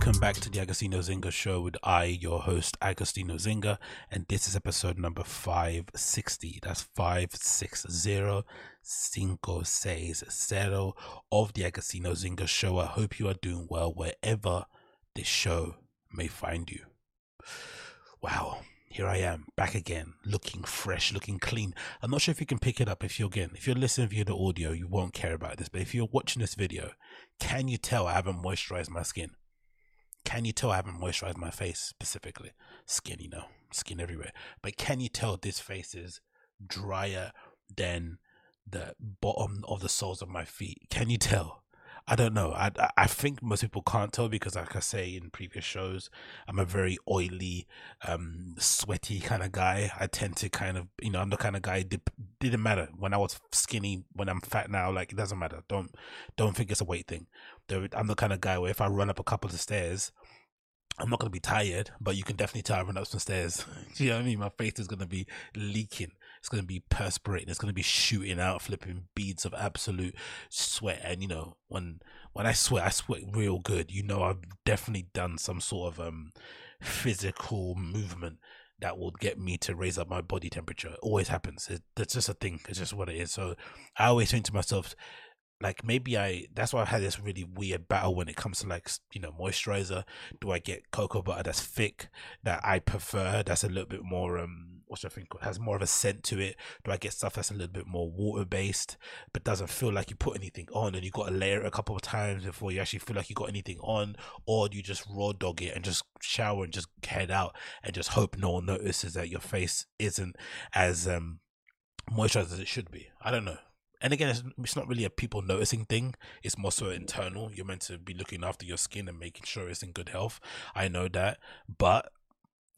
welcome back to the Agostinho Zinga show with I, your host, Agostinho Zinga, and this is episode number 560. That's 560, cinco, seis, zero of the Agostinho Zinga show. I hope you are doing well wherever this show may find you. Wow, here I am back again, looking fresh, looking clean. I'm not sure if you can pick it up. If you're again, if you're listening via the audio, you won't care about this. But if you're watching this video, can you tell I haven't moisturized my skin? Can you tell I haven't moisturized my face specifically? Skin, you know, skin everywhere. But can you tell this face is drier than the bottom of the soles of my feet? Can you tell? I don't know. I I think most people can't tell because, like I say in previous shows, I'm a very oily, um, sweaty kind of guy. I tend to kind of, you know, I'm the kind of guy. Dip, didn't matter when I was skinny. When I'm fat now, like it doesn't matter. Don't don't think it's a weight thing. I'm the kind of guy where if I run up a couple of stairs, I'm not gonna be tired, but you can definitely tell I run up some stairs. you know what I mean? My face is gonna be leaking. It's gonna be perspirating. It's gonna be shooting out, flipping beads of absolute sweat. And you know, when when I sweat, I sweat real good. You know, I've definitely done some sort of um physical movement that will get me to raise up my body temperature. It always happens. It, that's just a thing. It's just what it is. So I always think to myself, like maybe I that's why I had this really weird battle when it comes to like you know moisturizer. Do I get cocoa butter that's thick that I prefer that's a little bit more um what's I think has more of a scent to it? Do I get stuff that's a little bit more water based but doesn't feel like you put anything on and you got to layer it a couple of times before you actually feel like you got anything on, or do you just raw dog it and just shower and just head out and just hope no one notices that your face isn't as um moisturized as it should be? I don't know and again, it's, it's, not really a people noticing thing. It's more so internal. You're meant to be looking after your skin and making sure it's in good health. I know that, but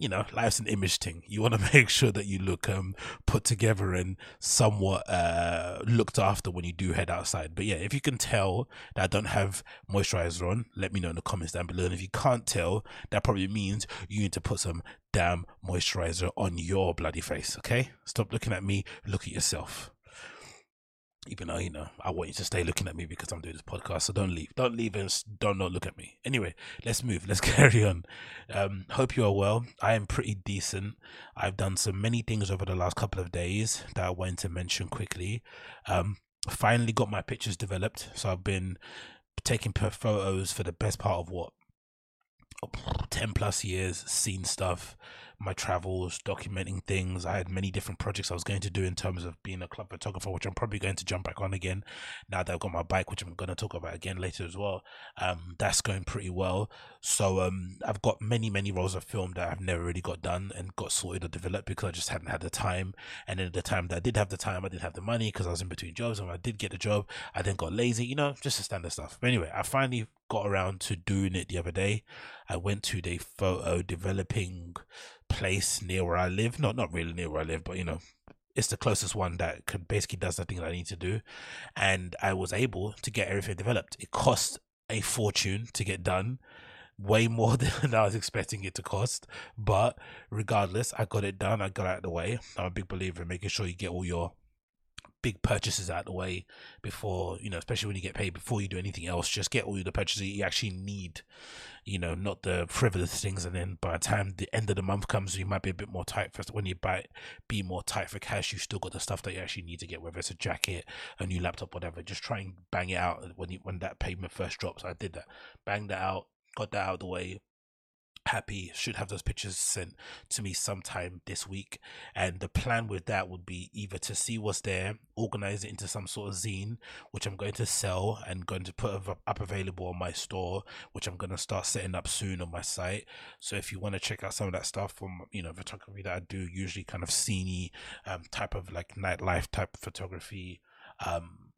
you know, life's an image thing. You want to make sure that you look um put together and somewhat uh looked after when you do head outside. But yeah, if you can tell that I don't have moisturizer on, let me know in the comments down below. And if you can't tell, that probably means you need to put some damn moisturizer on your bloody face. Okay, stop looking at me. Look at yourself even though you know I want you to stay looking at me because I'm doing this podcast. So don't leave, don't leave, and don't not look at me. Anyway, let's move. Let's carry on. Um, hope you are well. I am pretty decent. I've done so many things over the last couple of days that I want to mention quickly. Um, finally got my pictures developed, so I've been taking photos for the best part of what 10 plus years, seen stuff my travels, documenting things. I had many different projects I was going to do in terms of being a club photographer, which I'm probably going to jump back on again now that I've got my bike, which I'm going to talk about again later as well. Um, that's going pretty well. So um, I've got many, many roles of film that I've never really got done and got sorted or developed because I just hadn't had the time. And then the time that I did have the time, I didn't have the money because I was in between jobs. And I did get the job, I then got lazy, you know, just the standard stuff. But anyway, I finally got around to doing it the other day. I went to the photo developing place near where I live. Not not really near where I live, but you know, it's the closest one that could basically does the thing that I need to do. And I was able to get everything developed. It cost a fortune to get done. Way more than I was expecting it to cost. But regardless, I got it done. I got out of the way. I'm a big believer in making sure you get all your big purchases out the way before you know especially when you get paid before you do anything else just get all the purchases. You actually need you know not the frivolous things. And then by the time the end of the month comes you might be a bit more tight for when you buy be more tight for cash you still got the stuff that you actually need to get whether it's a jacket a new laptop whatever. Just try and bang it out when you when that payment first drops. I did that. Banged that out got that out of the way happy should have those pictures sent to me sometime this week. And the plan with that would be either to see what's there organize it into some sort of zine which i'm going to sell and going to put up available on my store which i'm going to start setting up soon on my site. So if you want to check out some of that stuff from you know photography that i do usually kind of sceney um, type of like nightlife type photography um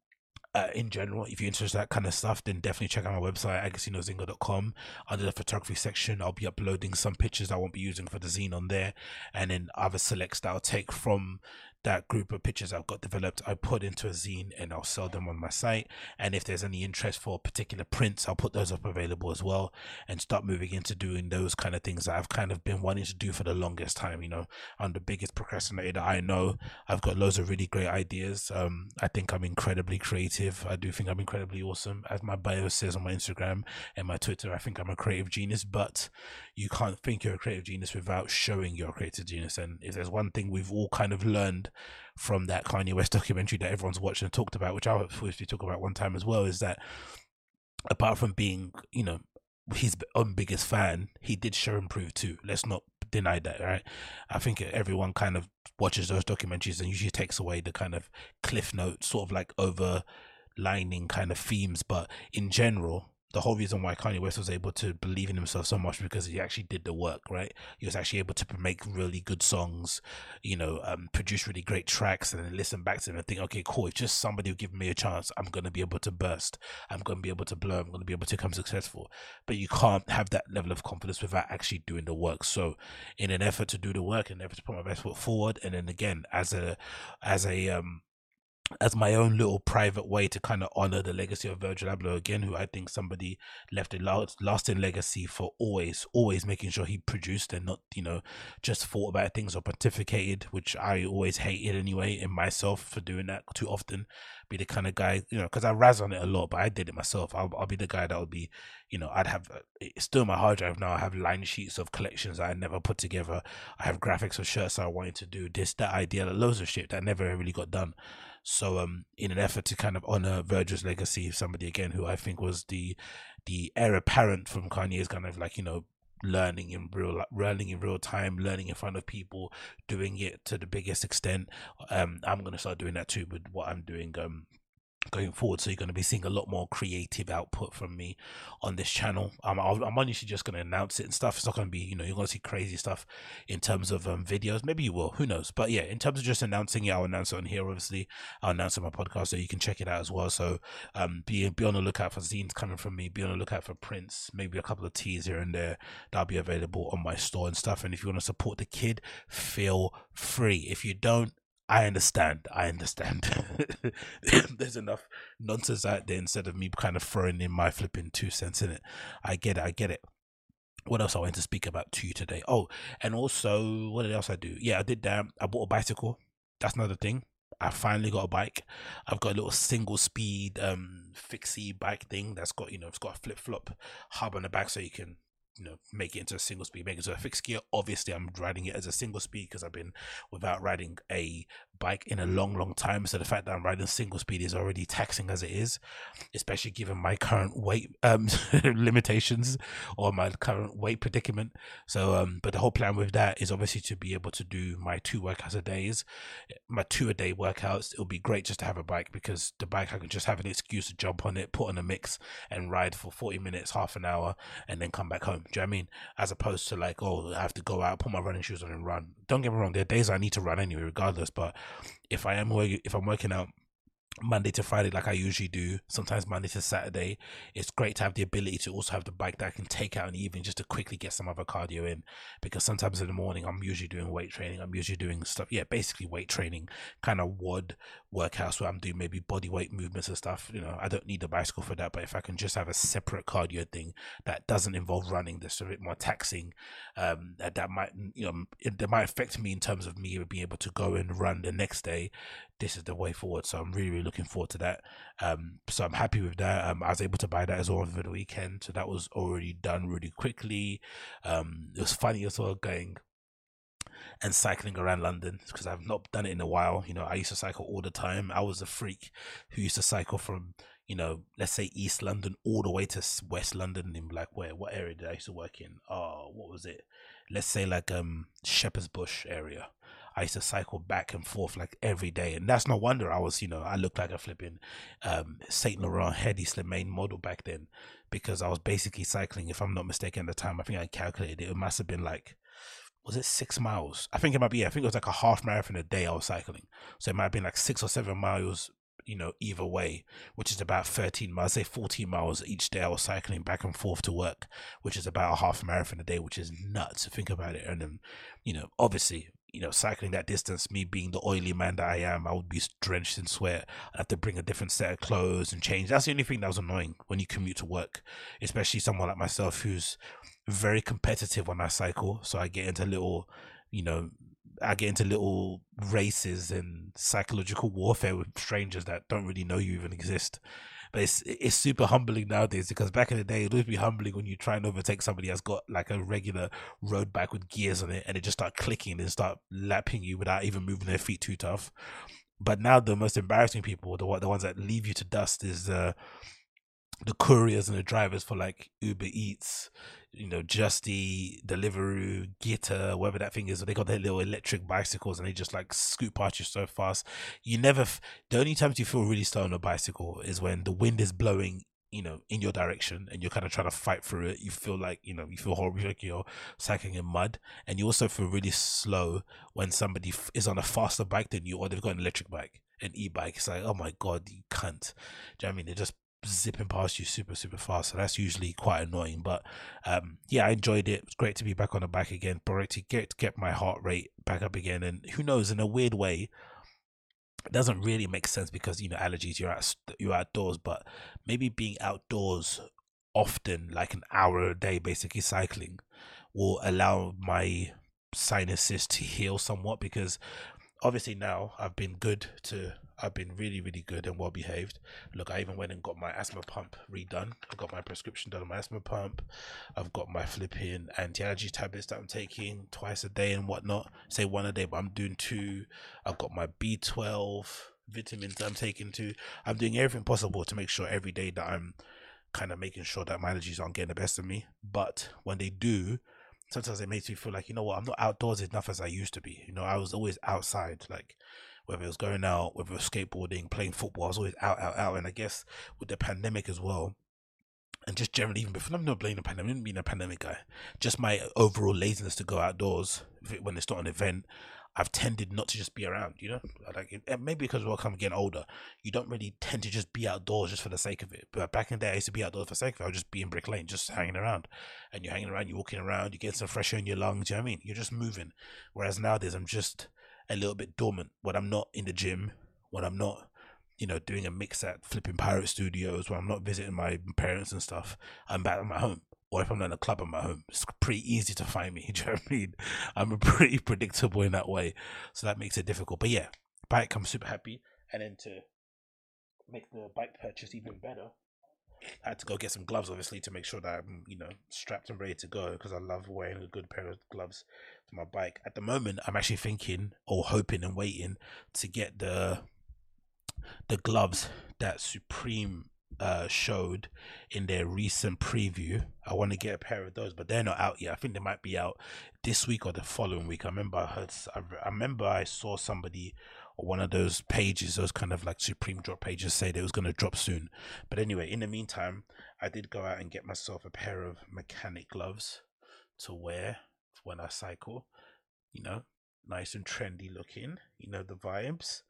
uh, in general, if you're interested in that kind of stuff, then definitely check out my website, agostinhozinga.com. Under the photography section, I'll be uploading some pictures I won't be using for the zine on there, and then other selects that I'll take from that group of pictures I've got developed, I put into a zine and I'll sell them on my site. And if there's any interest for particular prints, I'll put those up available as well and start moving into doing those kind of things that I've kind of been wanting to do for the longest time. You know, I'm the biggest procrastinator I know. I've got loads of really great ideas. Um, I think I'm incredibly creative. I do think I'm incredibly awesome. As my bio says on my Instagram and my Twitter, I think I'm a creative genius, but you can't think you're a creative genius without showing you're a creative genius. And if there's one thing we've all kind of learned from that Kanye West documentary that everyone's watched and talked about, which I hope we talk about one time as well, is that apart from being, you know, his own biggest fan, he did show and prove too. Let's not deny that, right? I think everyone kind of watches those documentaries and usually takes away the kind of cliff notes, sort of like overlining kind of themes, but in general, the whole reason why Kanye West was able to believe in himself so much because he actually did the work, right? He was actually able to make really good songs, you know, um, produce really great tracks, and then listen back to them and think, okay, cool. If just somebody will give me a chance, I'm gonna be able to burst. I'm gonna be able to blow. I'm gonna be able to become successful. But you can't have that level of confidence without actually doing the work. So, in an effort to do the work and effort to put my best foot forward, and then again, as a as a um as my own little private way to kind of honor the legacy of Virgil Abloh again, who I think somebody left a lasting legacy for always, always making sure he produced and not, you know, just thought about things or pontificated, which I always hated anyway in myself for doing that too often. Be the kind of guy, you know, because I razz on it a lot, but I did it myself. I'll, I'll be the guy that would be, you know, I'd have, uh, it's still my hard drive now. I have line sheets of collections that I never put together. I have graphics of shirts I wanted to do, this, that idea, loads of shit that never really got done. So, um, in an effort to kind of honor Virgil's legacy, somebody again who I think was the the heir apparent from Kanye's kind of like you know learning in real learning in real time learning in front of people doing it to the biggest extent um i'm to start doing that too with what i'm doing um going forward so you're going to be seeing a lot more creative output from me on this channel. Um, i am honestly just going to announce it and stuff. It's not going to be you know you're going to see crazy stuff in terms of um, videos. Maybe you will. Who knows? But yeah in terms of just announcing it i'll announce it on here obviously. I'll announce it on my podcast so you can check it out as well. So um, be, be on the lookout for zines coming from me. Be on the lookout for prints maybe a couple of teas here and there that'll be available on my store and stuff. And if you want to support the kid feel free. If you don't I understand. I understand. There's enough nonsense out there instead of me kind of throwing in my flipping two cents in it. I get it. I get it. What else I wanted to speak about to you today? Oh, and also, what else I do? Yeah, I did that. I bought a bicycle. That's another thing. I finally got a bike. I've got a little single speed um fixie bike thing that's got you know it's got a flip flop hub on the back so you can you know make it into a single speed. Make it into a fixed gear. Obviously i'm riding it as a single speed because i've been without riding a bike in a long long time so the fact that i'm riding single speed is already taxing as it is especially given my current weight um limitations or my current weight predicament so um but the whole plan with that is obviously to be able to do my two workouts a days my two a day workouts it'll be great just to have a bike because the bike i can just have an excuse to jump on it put on a mix and ride for 40 minutes half an hour and then come back home do you know I mean? As opposed to like, oh, I have to go out, put my running shoes on and run. Don't get me wrong, there are days I need to run anyway, regardless. But if I am working, if I'm working out Monday to Friday, like I usually do, sometimes Monday to Saturday. It's great to have the ability to also have the bike that I can take out in the evening just to quickly get some other cardio in. Because sometimes in the morning, I'm usually doing weight training. I'm usually doing stuff, yeah, basically weight training, kind of WOD workouts where I'm doing maybe body weight movements and stuff. You know, I don't need a bicycle for that, but if I can just have a separate cardio thing that doesn't involve running, that's a bit more taxing, um, that, that might, you know, it, that might affect me in terms of me being able to go and run the next day this is the way forward. So I'm really, really looking forward to that. Um, so I'm happy with that. Um, I was able to buy that as well over the weekend, so that was already done really quickly. Um, it was funny as well going and cycling around London because I've not done it in a while. You know, I used to cycle all the time. I was a freak who used to cycle from you know, let's say East London all the way to West London in like where what area did I used to work in? Oh, what was it? Let's say like um Shepherd's Bush area. I used to cycle back and forth like every day, and that's no wonder I was, you know, I looked like a flipping um, Saint Laurent Hedi Slimane model back then because I was basically cycling. If I'm not mistaken, at the time, I think I calculated it, it must have been like was it six miles? I think it might be. I think it was like a half marathon a day I was cycling, so it might have been like six or seven miles you know, either way, which is about 13 miles, say 14 miles each day. I was cycling back and forth to work, which is about a half marathon a day, which is nuts think about it. And then, you know, obviously, you know, cycling that distance, me being the oily man that I am, I would be drenched in sweat. I'd have to bring a different set of clothes and change. That's the only thing that was annoying when you commute to work, especially someone like myself who's very competitive when I cycle. So I get into little, you know, I get into little races and psychological warfare with strangers that don't really know you even exist. But it's it's super humbling nowadays because back in the day it would be humbling when you try and overtake somebody that's got like a regular road bike with gears on it and it just start clicking and start lapping you without even moving their feet too tough. But now the most embarrassing people, the the ones that leave you to dust, is uh, the couriers and the drivers for like Uber Eats, you know, Just Eat, Deliveroo, Getir, whatever that thing is. They got their little electric bicycles and they just like scoot past you so fast. You never, f- the only times you feel really slow on a bicycle is when the wind is blowing, you know, in your direction and you're kind of trying to fight through it. You feel like, you know, you feel horrible, like you're cycling in mud. And you also feel really slow when somebody f- is on a faster bike than you or they've got an electric bike an e-bike. It's like, oh my god, you can't. Do you know I mean? They're just zipping past you super super fast. So that's usually quite annoying but um yeah i enjoyed it. It's great to be back on the bike again. Great to get get my heart rate back up again. And who knows in a weird way it doesn't really make sense because you know allergies you're out you're outdoors but maybe being outdoors often like an hour a day basically cycling will allow my sinuses to heal somewhat because obviously now I've been good to I've been really, really good and well behaved. Look, I even went and got my asthma pump redone. I got my prescription done on my asthma pump. I've got my flipping anti allergy tablets that I'm taking twice a day and whatnot. Say one a day, but I'm doing two. I've got my B12 vitamins I'm taking too. I'm doing everything possible to make sure every day that I'm kind of making sure that my allergies aren't getting the best of me. But when they do, sometimes it makes me feel like, you know what, I'm not outdoors enough as I used to be. You know, I was always outside, like whether it was going out, whether it was skateboarding, playing football, I was always out, out, out. And I guess with the pandemic as well, and just generally, even before I'm not blaming the pandemic, mean a pandemic guy, just my overall laziness to go outdoors when it's not an event. I've tended not to just be around, you know, like maybe because we're coming getting older, you don't really tend to just be outdoors just for the sake of it. But back in the day, I used to be outdoors for the sake of it. I would just be in Brick Lane, just hanging around, and you're hanging around, you're walking around, you get some fresh air in your lungs. You know what I mean? You're just moving. Whereas nowadays, I'm just a little bit dormant when I'm not in the gym, when I'm not, you know, doing a mix at flipping pirate studios, when I'm not visiting my parents and stuff. I'm back at my home or if I'm not in a club at my home, it's pretty easy to find me. Do you know what I mean? I'm pretty predictable in that way, so that makes it difficult. But yeah, bike, I'm super happy. And then to make the bike purchase even better, I had to go get some gloves, obviously, to make sure that I'm, you know, strapped and ready to go because I love wearing a good pair of gloves for my bike. At the moment, I'm actually thinking or hoping and waiting to get the the gloves that Supreme uh, showed in their recent preview. I want to get a pair of those, but they're not out yet. I think they might be out this week or the following week. I remember I heard, I, remember I saw somebody or one of those pages, those kind of like Supreme drop pages, say they was going to drop soon. But anyway, in the meantime, I did go out and get myself a pair of mechanic gloves to wear when I cycle. You know, nice and trendy looking. You know the vibes.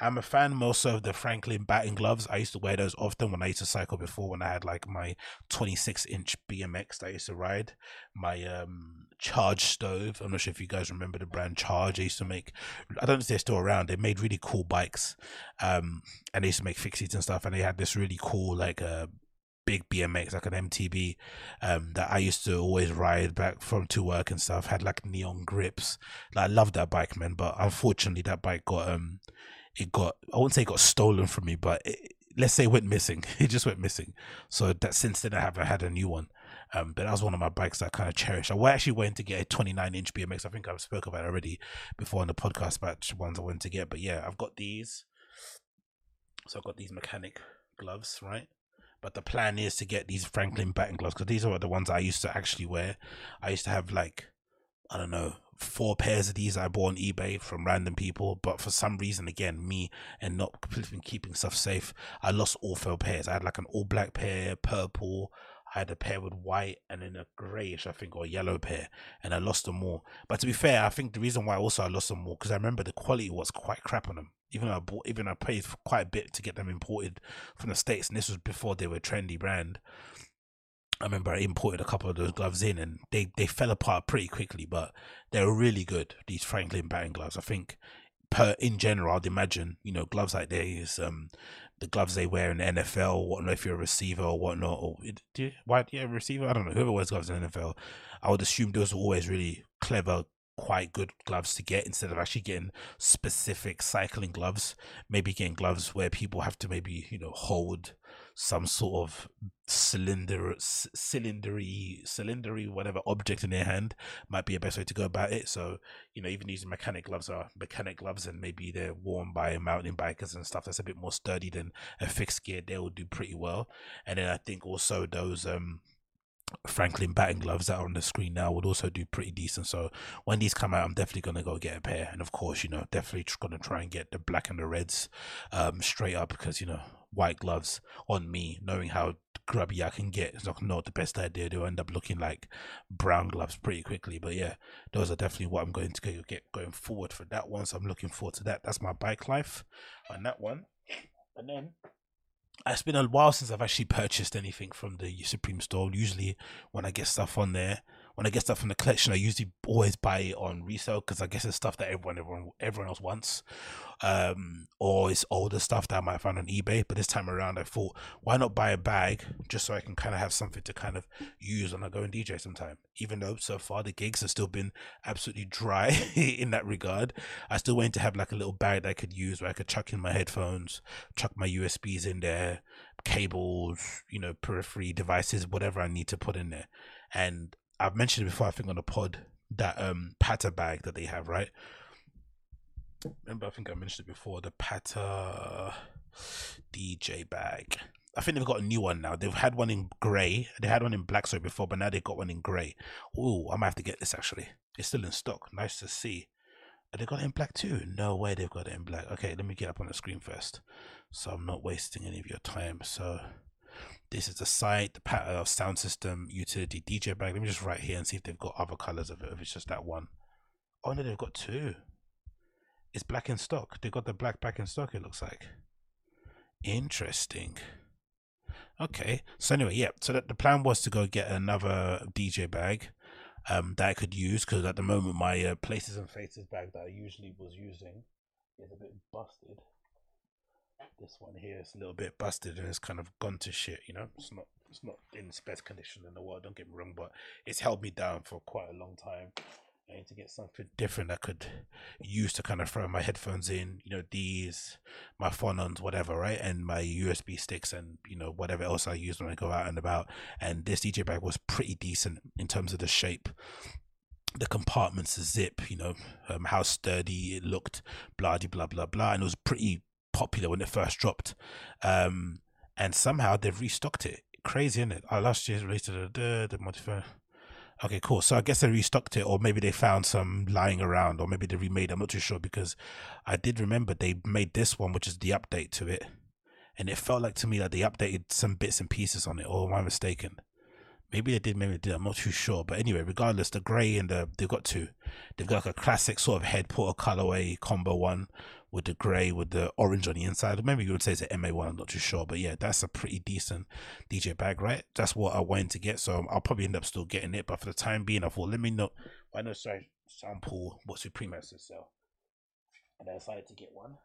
I'm a fan also of the Franklin batting gloves. I used to wear those often when I used to cycle before when I had like my 26 inch BMX that I used to ride. My um Charge stove. I'm not sure if you guys remember the brand Charge. They used to make I don't know if they're still around. They made really cool bikes. Um and they used to make fixies and stuff and they had this really cool like uh big BMX, like an MTB, um, that I used to always ride back from to work and stuff. Had like neon grips. Like, I loved that bike, man. But unfortunately, that bike got um, it got I wouldn't say it got stolen from me, but it, let's say it went missing. It just went missing. So that since then I haven't had a new one. Um, but that was one of my bikes that I kind of cherish. I actually went to get a 29 inch BMX. I think I've spoke about already before on the podcast about ones I went to get. But yeah, I've got these. So I've got these mechanic gloves, right? But the plan is to get these Franklin batting gloves because these are the ones I used to actually wear. I used to have like, I don't know, four pairs of these I bought on eBay from random people. But for some reason, again, me and not keeping stuff safe, I lost all four pairs. I had like an all black pair, purple. I had a pair with white and then a grayish, I think, or yellow pair, and I lost them all. But to be fair, I think the reason why also I lost them all because I remember the quality was quite crap on them. Even though I bought, even I paid quite a bit to get them imported from the states, and this was before they were a trendy brand. I remember I imported a couple of those gloves in, and they they fell apart pretty quickly, but they were really good. These Franklin batting gloves, I think. Per in general, I'd imagine you know gloves like these, um, the gloves they wear in the NFL. What if you're a receiver or whatnot, or do you, why yeah receiver? I don't know. Whoever wears gloves in NFL, I would assume those are always really clever quite good gloves to get instead of actually getting specific cycling gloves. Maybe getting gloves where people have to maybe you know hold some sort of cylinder, cylindery, cylindery, whatever object in their hand might be a best way to go about it. So you know, even using mechanic gloves are mechanic gloves, and maybe they're worn by mountain bikers and stuff that's a bit more sturdy than a fixed gear. They will do pretty well. And then I think also those um Franklin batting gloves that are on the screen now would also do pretty decent. So when these come out, I'm definitely gonna go get a pair, and of course, you know, definitely gonna try and get the black and the reds um, straight up because you know white gloves on me, knowing how grubby I can get, is not the best idea. They'll end up looking like brown gloves pretty quickly. But yeah, those are definitely what I'm going to get going forward for that one. So I'm looking forward to that. That's my bike life on that one, and then it's been a while since I've actually purchased anything from the Supreme store. Usually, when I get stuff on there, when I get stuff from the collection, I usually always buy it on resale because I guess it's stuff that everyone, everyone, everyone else wants, um, or it's older stuff that I might find on eBay. But this time around, I thought, why not buy a bag just so I can kind of have something to kind of use when I go and DJ sometime. Even though so far the gigs have still been absolutely dry in that regard, I still want to have like a little bag that I could use where I could chuck in my headphones, chuck my USBs in there, cables, you know, periphery devices, whatever I need to put in there. And I've mentioned before, I think on the pod, that um Patta bag that they have, right? Remember, I think I mentioned it before, the Patta DJ bag. I think they've got a new one now. They've had one in grey. They had one in black so before, but now they've got one in grey. Oh, I might have to get this actually. It's still in stock. Nice to see. Have they got it in black too? No way they've got it in black. Okay, let me get up on the screen first. So I'm not wasting any of your time. So this is the site, the pattern of sound system, utility, DJ bag. Let me just write here and see if they've got other colors of it, if it's just that one. Oh no, they've got two. It's black in stock. They've got the black back in stock, it looks like. Interesting. Okay. So anyway, yeah. So that the plan was to go get another DJ bag um, that I could use because at the moment my uh, places and faces bag that I usually was using is a bit busted this one here is a little bit busted and it's kind of gone to shit. You know, it's not it's not in its best condition in the world. Don't get me wrong, but it's held me down for quite a long time. I need to get something different I could use to kind of throw my headphones in, you know, these, my phonons, whatever, right? And my USB sticks and, you know, whatever else I use when I go out and about. And this DJ bag was pretty decent in terms of the shape the compartments the zip, you know, um, how sturdy it looked, blah, blah, blah, blah. And it was pretty popular when it first dropped. Um, and somehow they've restocked it. Crazy, isn't it? Oh, last year's released the, the, modifier. Okay, cool. So I guess they restocked it, or maybe they found some lying around, or maybe they remade. I'm not too sure because I did remember they made this one, which is the update to it, and it felt like to me that they updated some bits and pieces on it. Or am I mistaken? Maybe they did, maybe they did. I'm not too sure. But anyway, regardless, the grey and the they've got two. They've got like a classic sort of head porter colorway combo one with the grey with the orange on the inside. Maybe you would say it's an MA1, I'm not too sure. But yeah, that's a pretty decent DJ bag, right? That's what I wanted to get. So I'll probably end up still getting it. But for the time being, I thought, let me know. Why not try sample what Supreme has to sell? And I decided to get one.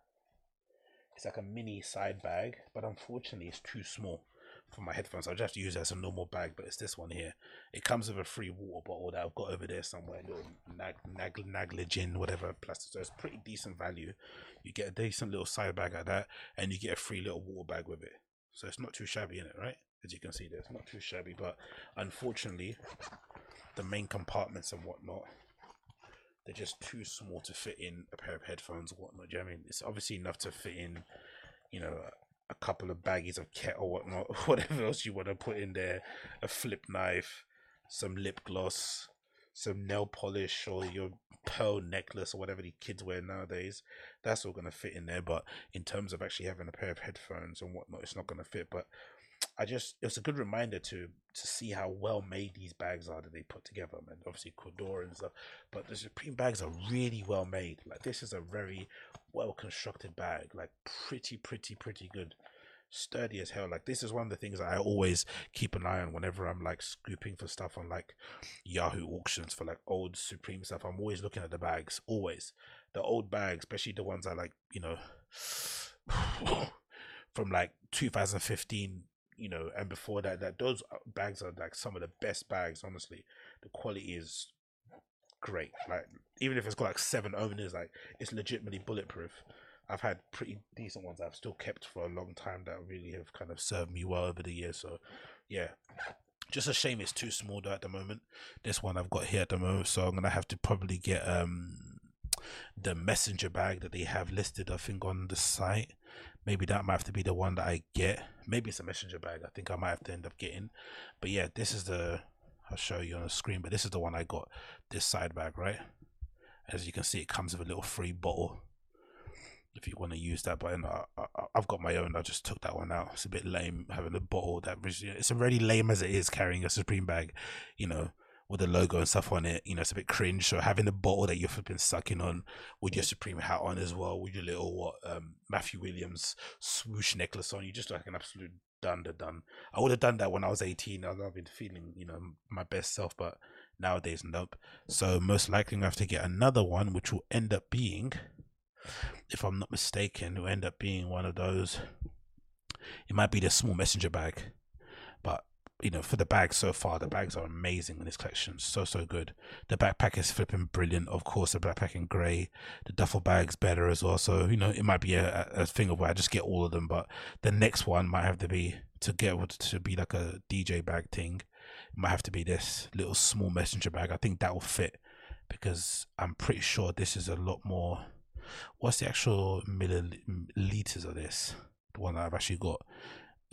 It's like a mini side bag, but unfortunately, it's too small for my headphones. I'll just use it as a normal bag, but it's this one here. It comes with a free water bottle that I've got over there somewhere, little nag, nag, Nalgene, whatever plastic. So it's pretty decent value. You get a decent little side bag like that, and you get a free little water bag with it. So it's not too shabby in it, right? As you can see there, it's not too shabby, but unfortunately, the main compartments and whatnot, they're just too small to fit in a pair of headphones or whatnot. Do you know I mean? It's obviously enough to fit in, you know, a couple of baggies of ket or whatnot, whatever else you want to put in there, a flip knife, some lip gloss, some nail polish, or your pearl necklace or whatever the kids wear nowadays. That's all gonna fit in there. But in terms of actually having a pair of headphones and whatnot, it's not gonna fit. But I just it's a good reminder to to see how well made these bags are that they put together, man. Obviously Cordura and stuff, but the Supreme bags are really well made. Like this is a very well constructed bag, like pretty, pretty, pretty good, sturdy as hell. Like this is one of the things that I always keep an eye on whenever I'm like scooping for stuff on like Yahoo auctions for like old Supreme stuff. I'm always looking at the bags, always the old bags, especially the ones I like, you know. from like 2015 you know, and before that, that those bags are like some of the best bags. Honestly, the quality is great. Like even if it's got like seven openers, like it's legitimately bulletproof. I've had pretty decent ones I've still kept for a long time that really have kind of served me well over the years. So, yeah, just a shame it's too small though at the moment. This one I've got here at the moment, so I'm gonna have to probably get um the messenger bag that they have listed. I think on the site. Maybe that might have to be the one that I get. Maybe it's a messenger bag. I think I might have to end up getting. But yeah, this is the. I'll show you on the screen. But this is the one I got. This side bag, right? As you can see, it comes with a little free bottle. If you want to use that, but I, have got my own. I just took that one out. It's a bit lame having a bottle that. It's already lame as it is carrying a Supreme bag. You know, with the logo and stuff on it. You know, it's a bit cringe. So having the bottle that you've been sucking on with your Supreme hat on as well, with your little what um, Matthew Williams swoosh necklace on, you just like an absolute dunder done. I would have done that when I was 18. I'd have been feeling, you know, my best self, but nowadays, nope. So most likely I have to get another one, which will end up being, if I'm not mistaken, will end up being one of those. It might be the small messenger bag, but you know, for the bags so far, the bags are amazing in this collection. So, so good. The backpack is flipping brilliant. Of course, the backpack in grey. The duffel bag's better as well. So, you know, it might be a, a thing of where I just get all of them. But the next one might have to be to get to be like a DJ bag thing. It might have to be this little small messenger bag. I think that will fit because I'm pretty sure this is a lot more. What's the actual milliliters of this? The one that I've actually got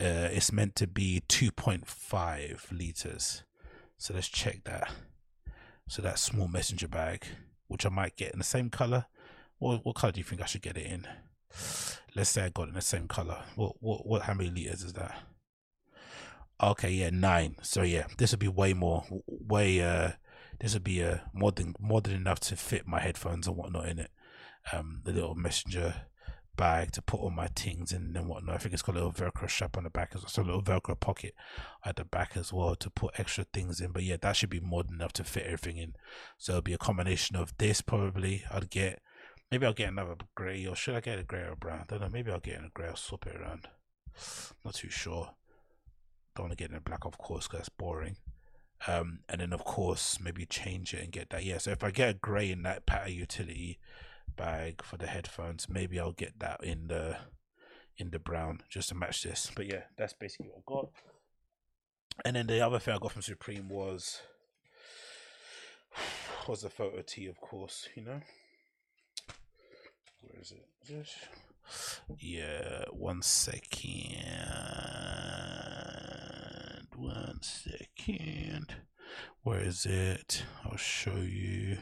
uh, it's meant to be 2.5 liters. So let's check that. So that small messenger bag, which I might get in the same color. What what color do you think I should get it in? Let's say I got it in the same color. What what what? How many liters is that? Okay, yeah, nine. So yeah, this would be way more, way uh, this would be uh more than more than enough to fit my headphones and whatnot in it. Um, the little messenger bag to put all my things in and whatnot. I think it's got a little Velcro strap on the back, so a little Velcro pocket at the back as well to put extra things in. But yeah, that should be more than enough to fit everything in. So it'll be a combination of this probably. I'd get maybe I'll get another grey or should I get a grey or brown? I don't know. Maybe I'll get in a grey. I'll swap it around. Not too sure. Don't want to get in a black, of course, because that's boring. Um, and then of course maybe change it and get that. Yeah. So if I get a grey in that Patta utility bag for the headphones. Maybe I'll get that in the in the brown just to match this. But yeah, that's basically what I got. And then the other thing I got from Supreme was was the photo tee, of course. You know, where is it? Just, yeah, one second. One second. Where is it? I'll show you.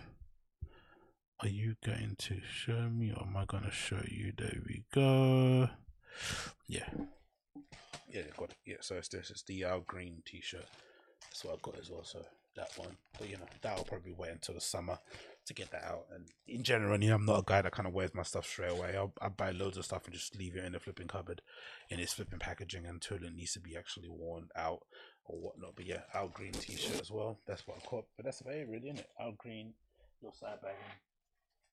Are you going to show me or am I going to show you? There we go. Yeah. Yeah, got it. Yeah, so it's this. It's the Al Green t shirt. That's what I've got as well. So that one. But you know, that'll probably wait until the summer to get that out. And in general, you know, I'm not a guy that kind of wears my stuff straight away. I'll, i buy loads of stuff and just leave it in the flipping cupboard in its flipping packaging until it needs to be actually worn out or whatnot. But yeah, Al Green t shirt as well. That's what I caught. But that's about it, really, isn't it? Al Green, little side bag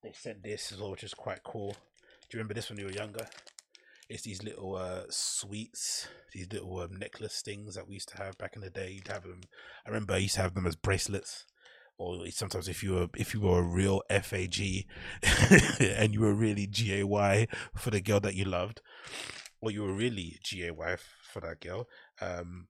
they sent this as well, which is quite cool. Do you remember this when you were younger? It's these little uh, sweets, these little um, necklace things that we used to have back in the day. You'd have them. I remember I used to have them as bracelets, or sometimes if you were if you were a real FAG and you were really GAY for the girl that you loved, or you were really GAY for that girl, um,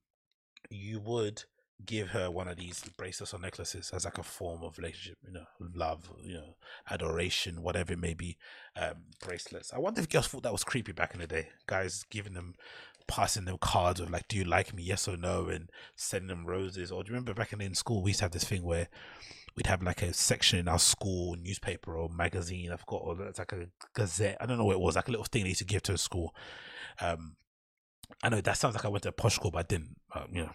you would give her one of these bracelets or necklaces as like a form of relationship, you know, love, you know, adoration, whatever it may be. Um, bracelets. I wonder if girls thought that was creepy back in the day. Guys giving them, passing them cards of like, "Do you like me? Yes or no?" and sending them roses. Or do you remember back in, in school we used to have this thing where we'd have like a section in our school newspaper or magazine. I forgot, or it's like a gazette. I don't know what it was, like a little thing they used to give to a school. Um, I know that sounds like I went to a posh school, but I didn't. Uh, you know,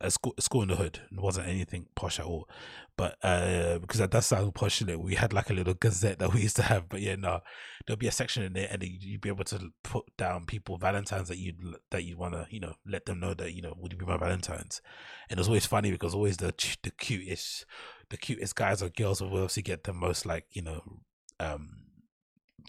a school, a school in the hood. It wasn't anything posh at all. But uh, because that does sound posh, it, we had like a little gazette that we used to have. But yeah, no, there'll be a section in there, and you'd be able to put down people Valentines that you'd that you want to, you know, let them know that you know would you be my Valentines. And it's always funny because always the the cutest, the cutest guys or girls will obviously get the most like you know, um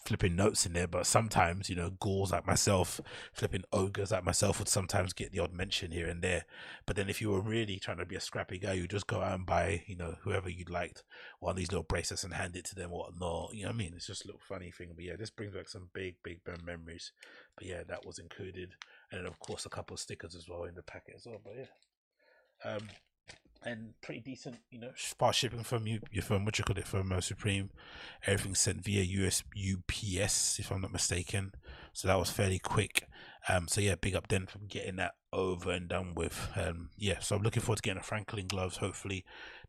flipping notes in there, but sometimes, you know, ghouls like myself, flipping ogres like myself would sometimes get the odd mention here and there. But then if you were really trying to be a scrappy guy, you just go out and buy, you know, whoever you'd liked one of these little bracelets and hand it to them or whatnot. You know what I mean? It's just a little funny thing. But yeah, this brings back some big, big memories. But yeah, that was included. And then of course a couple of stickers as well in the packet as well. But yeah. Um and pretty decent, you know, fast shipping from you, your firm, what you call it from uh, Supreme. Everything sent via US UPS, if I'm not mistaken. So that was fairly quick. Um, so yeah, big up then for getting that over and done with. Um, yeah, so I'm looking forward to getting a Franklin gloves. Hopefully,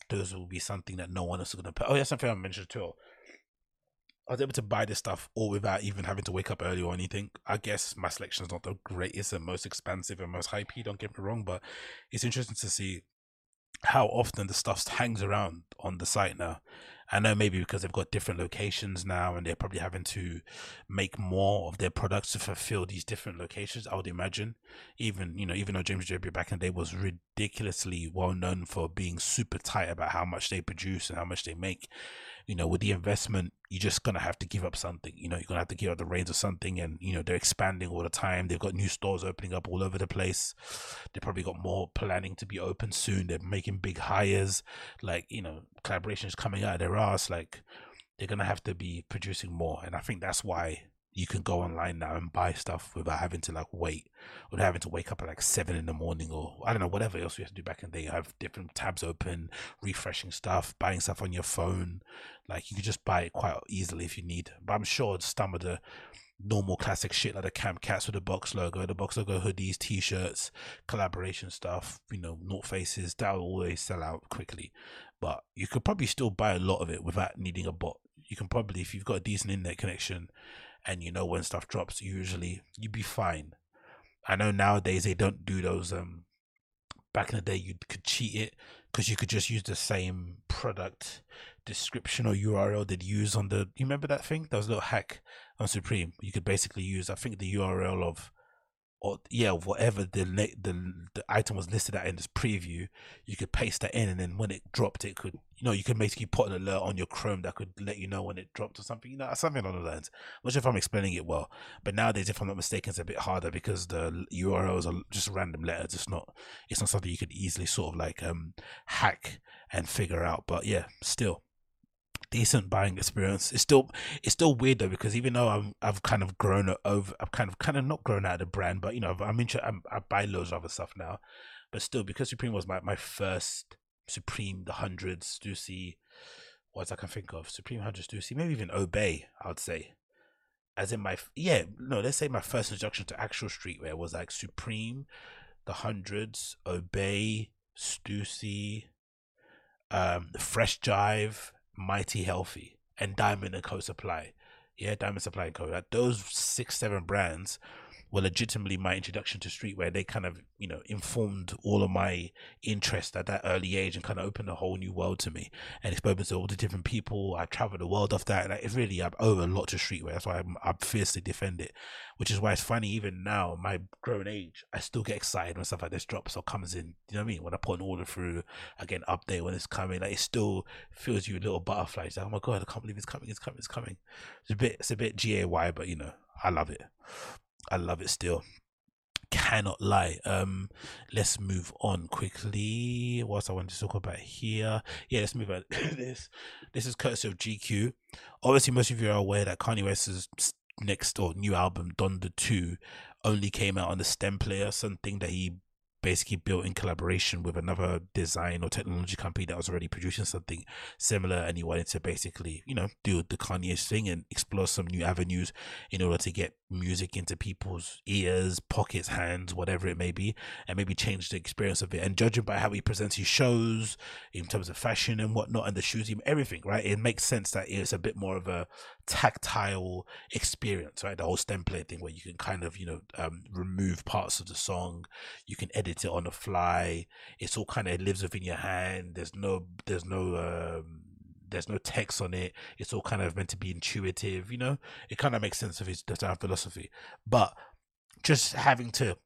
those will be something that no one else is gonna put. Oh yeah, something I mentioned too. I was able to buy this stuff all without even having to wake up early or anything. I guess my selection is not the greatest and most expansive and most hypey, don't get me wrong, but it's interesting to see how often the stuff hangs around on the site now. I know maybe because they've got different locations now and they're probably having to make more of their products to fulfill these different locations. I would imagine. Even, you know, even though James Jebbia back in the day was ridiculously well known for being super tight about how much they produce and how much they make, you know, with the investment, you're just gonna have to give up something. You know, you're gonna have to give up the reins of something, and you know they're expanding all the time. They've got new stores opening up all over the place. They probably got more planning to be open soon. They're making big hires, like you know, collaborations coming out of their ass. Like they're gonna have to be producing more, and I think that's why you can go online now and buy stuff without having to like wait or having to wake up at like seven in the morning or I don't know whatever else you have to do back in the day. You have different tabs open, refreshing stuff, buying stuff on your phone. Like you can just buy it quite easily if you need. But I'm sure some of the normal classic shit like the Camp Caps with the box logo, the box logo hoodies, t-shirts, collaboration stuff, you know, North Faces, that'll always sell out quickly. But you could probably still buy a lot of it without needing a bot. You can probably, if you've got a decent internet connection, and you know when stuff drops usually you'd be fine. I know nowadays they don't do those um back in the day you could cheat it because you could just use the same product description or url they'd use on the you remember that thing? That was a little hack on supreme. You could basically use i think the url of or yeah, whatever the the the item was listed at in this preview, you could paste that in, and then when it dropped, it could you know you could basically put an alert on your Chrome that could let you know when it dropped or something, you know, something along those lines. Not sure if I'm explaining it well, but nowadays, if I'm not mistaken, it's a bit harder because the URLs are just random letters. It's not it's not something you could easily sort of like um hack and figure out. But yeah, still decent buying experience. It's still it's still weird though because even though I'm I've kind of grown over, I've kind of kind of not grown out of the brand, but you know I'm into I buy loads of other stuff now, but still because Supreme was my my first Supreme the hundreds Stussy, what I can think of Supreme hundreds Stussy maybe even Obey I would say, as in my yeah no let's say my first introduction to actual streetwear was like Supreme, the hundreds Obey Stussy, um Fresh Jive Mighty Healthy, and Diamond and Co. Supply. Yeah, Diamond Supply and Co. Like those six, seven brands were legitimately my introduction to streetwear. They kind of, you know, informed all of my interest at that early age and kind of opened a whole new world to me and exposed to all the different people. I traveled the world off that. Like, it's really, I owe a lot to streetwear. That's why I'm, I fiercely defend it, which is why it's funny, even now, my grown age, I still get excited when stuff like this drops or comes in. You know what I mean? When I put an order through, I get update when it's coming. Like, it still feels you a little butterfly. It's like, oh my God, I can't believe it's coming, it's coming, it's coming. It's a bit, it's a bit GAY, but you know, I love it. I love it still. Cannot lie. Um, let's move on quickly. What I want to talk about here? Yeah, let's move on. this this is courtesy of GQ. Obviously, most of you are aware that Kanye West's next or new album, Donda Two, only came out on the stem player, something that he basically built in collaboration with another design or technology company that was already producing something similar, and he wanted to basically, you know, do the Kanye thing and explore some new avenues in order to get music into people's ears, pockets, hands, whatever it may be, and maybe change the experience of it. And judging by how he presents his shows in terms of fashion and whatnot, and the shoes, everything, right? It makes sense that it's a bit more of a tactile experience, right? The whole stem play thing where you can kind of, you know, um, remove parts of the song, you can edit it on the fly. It's all kind of lives within your hand. There's no, there's no, um, there's no text on it. It's all kind of meant to be intuitive, you know. It kind of makes sense of his design philosophy, but just having to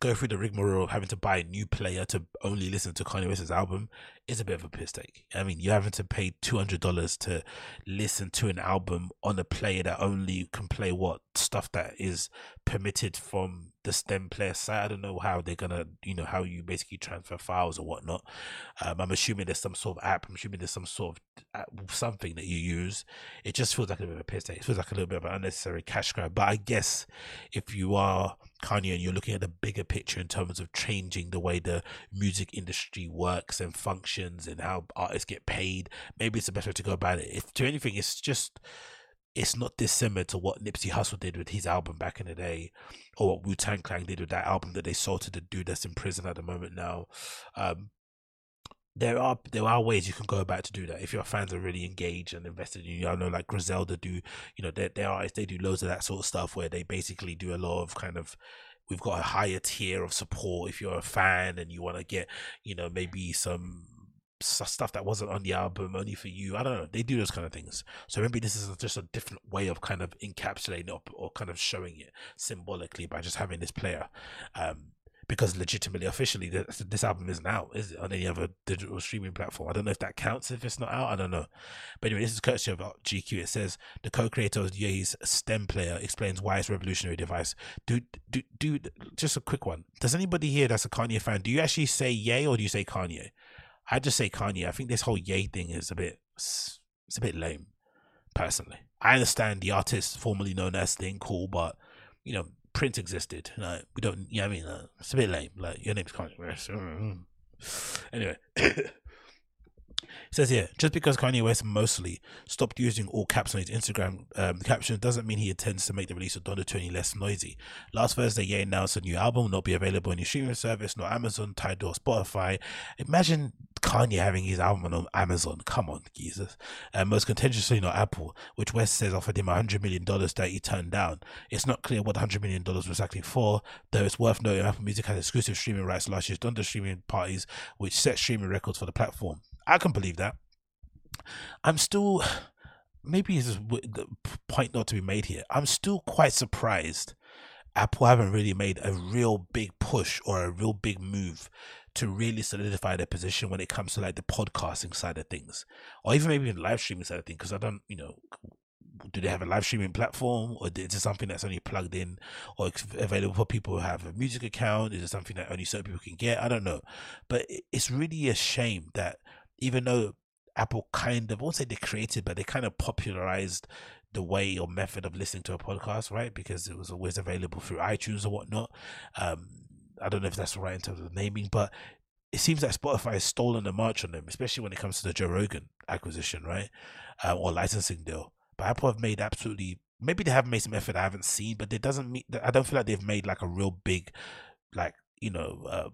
go through the rigmarole having to buy a new player to only listen to Kanye West's album is a bit of a piss take. I mean, you're having to pay two hundred dollars to listen to an album on a player that only can play what stuff that is permitted from the stem player side. I don't know how they're gonna, you know, how you basically transfer files or whatnot. Um, I'm assuming there's some sort of app. I'm assuming there's some sort of something that you use. It just feels like a bit of a piss take. It feels like a little bit of an unnecessary cash grab. But I guess if you are Kanye and you're looking at the bigger picture in terms of changing the way the music industry works and functions and how artists get paid, maybe it's a better way to go about it. If to anything, it's just it's not dissimilar to what Nipsey Hussle did with his album back in the day, or what Wu Tang Clan did with that album that they sold to the dude that's in prison at the moment now. Um, there are there are ways you can go about to do that if your fans are really engaged and invested in you. I know like Griselda do, you know, they they are they do loads of that sort of stuff where they basically do a lot of kind of we've got a higher tier of support if you're a fan and you want to get, you know, maybe some stuff that wasn't on the album only for you. I don't know. They do those kind of things. So maybe this is just a different way of kind of encapsulating it or kind of showing it symbolically by just having this player. Um, because legitimately, officially, this, album isn't out, is it, on any other digital streaming platform? I don't know if that counts if it's not out. I don't know. But anyway, this is courtesy of GQ. It says the co-creator of Ye's stem player explains why it's revolutionary device. Dude, dude, dude, just a quick one. Does anybody here that's a Kanye fan? Do you actually say Ye or do you say Kanye? I just say Kanye. I think this whole Ye thing is a bit it's a bit lame, personally. I understand the artist formerly known as thing cool, but you know Prince existed. Like we don't. You know I mean, it's a bit lame. Like your name's Kanye West. Anyway. says here, just because Kanye West mostly stopped using all caps on his Instagram um, captions doesn't mean he intends to make the release of Donda any less noisy. Last Thursday, Ye announced a new album will not be available on your streaming service, nor Amazon, Tidal, or Spotify. Imagine Kanye having his album on Amazon. Come on, Jesus. And most contentiously, not Apple, which West says offered him $100 million that he turned down. It's not clear what the $100 million was exactly for, though it's worth noting Apple Music has exclusive streaming rights last year's Donda streaming parties, which set streaming records for the platform. I can believe that. I'm still, maybe it's the point not to be made here. I'm still quite surprised Apple haven't really made a real big push or a real big move to really solidify their position when it comes to like the podcasting side of things, or even maybe the live streaming side of things. Because I don't, you know, do they have a live streaming platform, or is it something that's only plugged in or available for people who have a music account? Is it something that only certain people can get? I don't know, but it's really a shame that even though Apple kind of, I won't say they created, but they kind of popularized the way or method of listening to a podcast, right? Because it was always available through iTunes or whatnot. Um, I don't know if that's right in terms of naming, but it seems like Spotify has stolen the march on them, especially when it comes to the Joe Rogan acquisition, right? Uh, or licensing deal. But Apple have made absolutely, maybe they have made some effort I haven't seen, but it doesn't mean, I don't feel like they've made like a real big, like, you know, uh,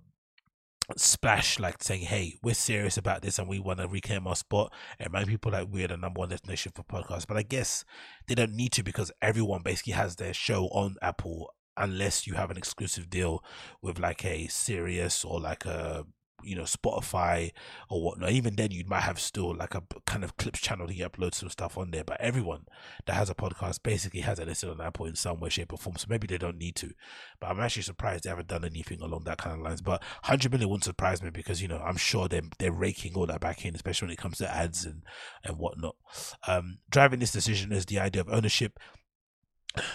splash like saying hey we're serious about this and we want to reclaim our spot. And remind people like we're the number one destination for podcasts but i guess they don't need to because everyone basically has their show on apple unless you have an exclusive deal with like a Sirius or like a you know Spotify or whatnot. Even then, you might have still like a kind of clips channel to upload some stuff on there. But everyone that has a podcast basically has it listed on Apple in some way, shape, or form. So maybe they don't need to. But I'm actually surprised they haven't done anything along that kind of lines. But 100 million wouldn't surprise me because you know I'm sure they're they're raking all that back in, especially when it comes to ads and and whatnot. Um, driving this decision is the idea of ownership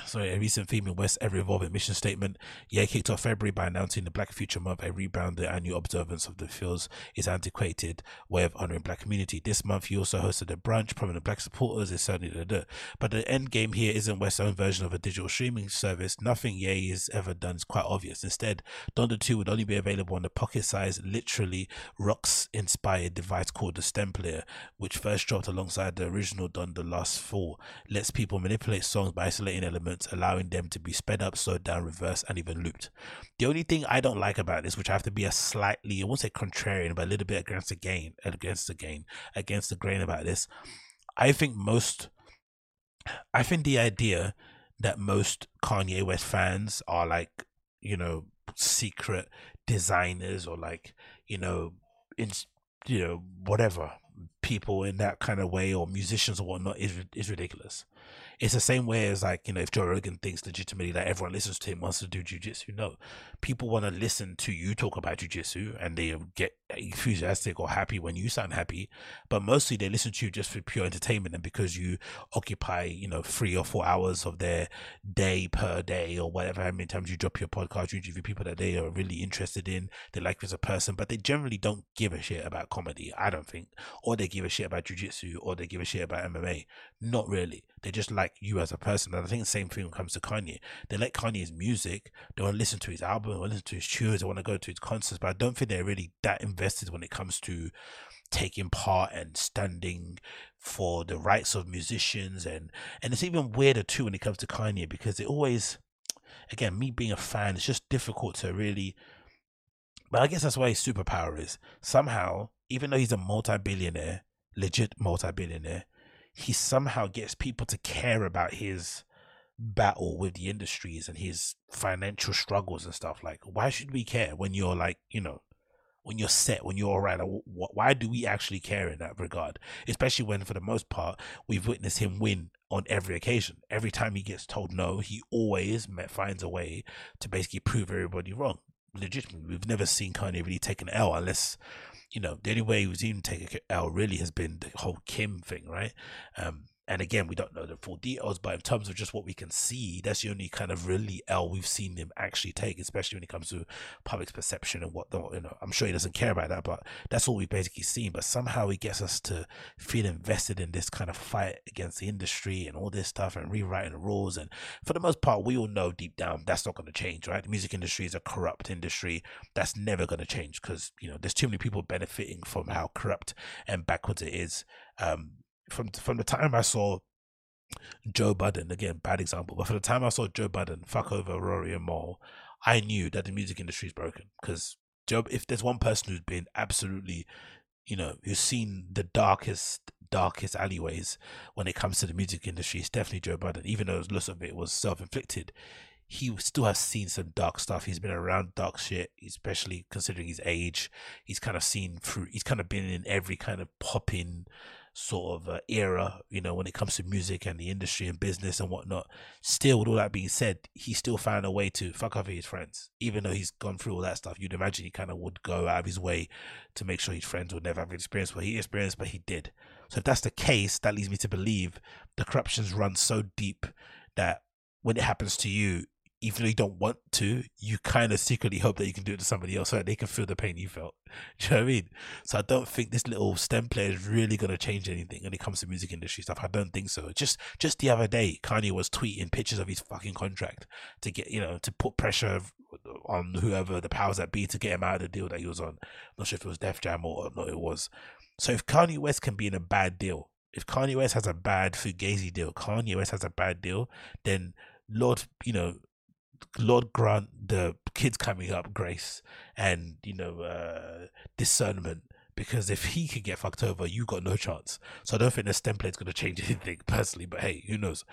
sorry, a recent theme in West ever evolving mission statement. Yeah, kicked off February by announcing the Black Future Month, a rebound the annual observance of the field's is antiquated way of honoring black community. This month, he also hosted a brunch, prominent black supporters, is certainly the, the But the end game here isn't West's own version of a digital streaming service. Nothing Ye has ever done is quite obvious. Instead, Donda 2 would only be available on the pocket-sized, literally rocks-inspired device called the Stem Player, which first dropped alongside the original Donda last fall. Lets people manipulate songs by isolating elements, allowing them to be sped up, slowed down, reversed, and even looped. The only thing I don't like about this, which I have to be a slightly, I won't say contrarian, but a little bit against the gain, against the gain, against the grain about this, I think most, I think the idea that most Kanye West fans are like, you know, secret designers or like, you know, in, you know, whatever people in that kind of way or musicians or whatnot is is ridiculous it's the same way as like you know if Joe Rogan thinks legitimately that everyone listens to him wants to do jujitsu. No, people want to listen to you talk about jujitsu and they get enthusiastic or happy when you sound happy, but mostly they listen to you just for pure entertainment and because you occupy you know three or four hours of their day per day or whatever. How many times you drop your podcast, you interview people that they are really interested in, they like you as a person, but they generally don't give a shit about comedy. I don't think, or they give a shit about jujitsu, or they give a shit about MMA. Not really. They just like you as a person. And I think the same thing when it comes to Kanye. They like Kanye's music. They want to listen to his album, they want to listen to his tunes, they want to go to his concerts, but I don't think they're really that invested when it comes to taking part and standing for the rights of musicians and and it's even weirder too when it comes to Kanye because it always again me being a fan it's just difficult to really but I guess that's why his superpower is somehow even though he's a multi-billionaire legit multi-billionaire he somehow gets people to care about his battle with the industries and his financial struggles and stuff. Like, why should we care when you're like, you know, when you're set, when you're all right? Why do we actually care in that regard? Especially when, for the most part, we've witnessed him win on every occasion. Every time he gets told no, he always finds a way to basically prove everybody wrong. Legitimately, we've never seen Kanye really take an L unless you know, the only way he was even taking out really has been the whole Kim thing, right? Um, and again, we don't know the full details, but in terms of just what we can see, that's the only kind of really L we've seen him actually take, especially when it comes to public's perception and whatnot. You know, I'm sure he doesn't care about that, but that's all we've basically seen. But somehow he gets us to feel invested in this kind of fight against the industry and all this stuff and rewriting the rules. And for the most part, we all know deep down that's not going to change, right? The music industry is a corrupt industry. That's never going to change because, you know, there's too many people benefiting from how corrupt and backwards it is. Um, from from the time I saw Joe Budden, again, bad example, but from the time I saw Joe Budden fuck over Rory and Mal, I knew that the music industry is broken. Because Joe, if there's one person who's been absolutely, you know, who's seen the darkest, darkest alleyways when it comes to the music industry, it's definitely Joe Budden. Even though lots of it was self inflicted, he still has seen some dark stuff. He's been around dark shit, especially considering his age. He's kind of seen through. He's kind of been in every kind of popping sort of uh, era, you know, when it comes to music and the industry and business and whatnot. Still, with all that being said, he still found a way to fuck over his friends, even though he's gone through all that stuff. You'd imagine he kind of would go out of his way to make sure his friends would never have experienced what he experienced, but he did. So if that's the case, that leads me to believe the corruption's run so deep that when it happens to you, even though you don't want to, you kind of secretly hope that you can do it to somebody else so that they can feel the pain you felt. Do you know what I mean? So I don't think this little stem player is really going to change anything when it comes to music industry stuff. I don't think so. Just just the other day, Kanye was tweeting pictures of his fucking contract to get you know to put pressure on whoever the powers that be to get him out of the deal that he was on. I'm not sure if it was Def Jam or not. It was. So if Kanye West can be in a bad deal, if Kanye West has a bad Fugazi deal, Kanye West has a bad deal, then Lord, you know, Lord grant the kids coming up grace and you know uh, discernment because if he could get fucked over, you got no chance. So I don't think this stem player's going to change anything personally. But hey, who knows?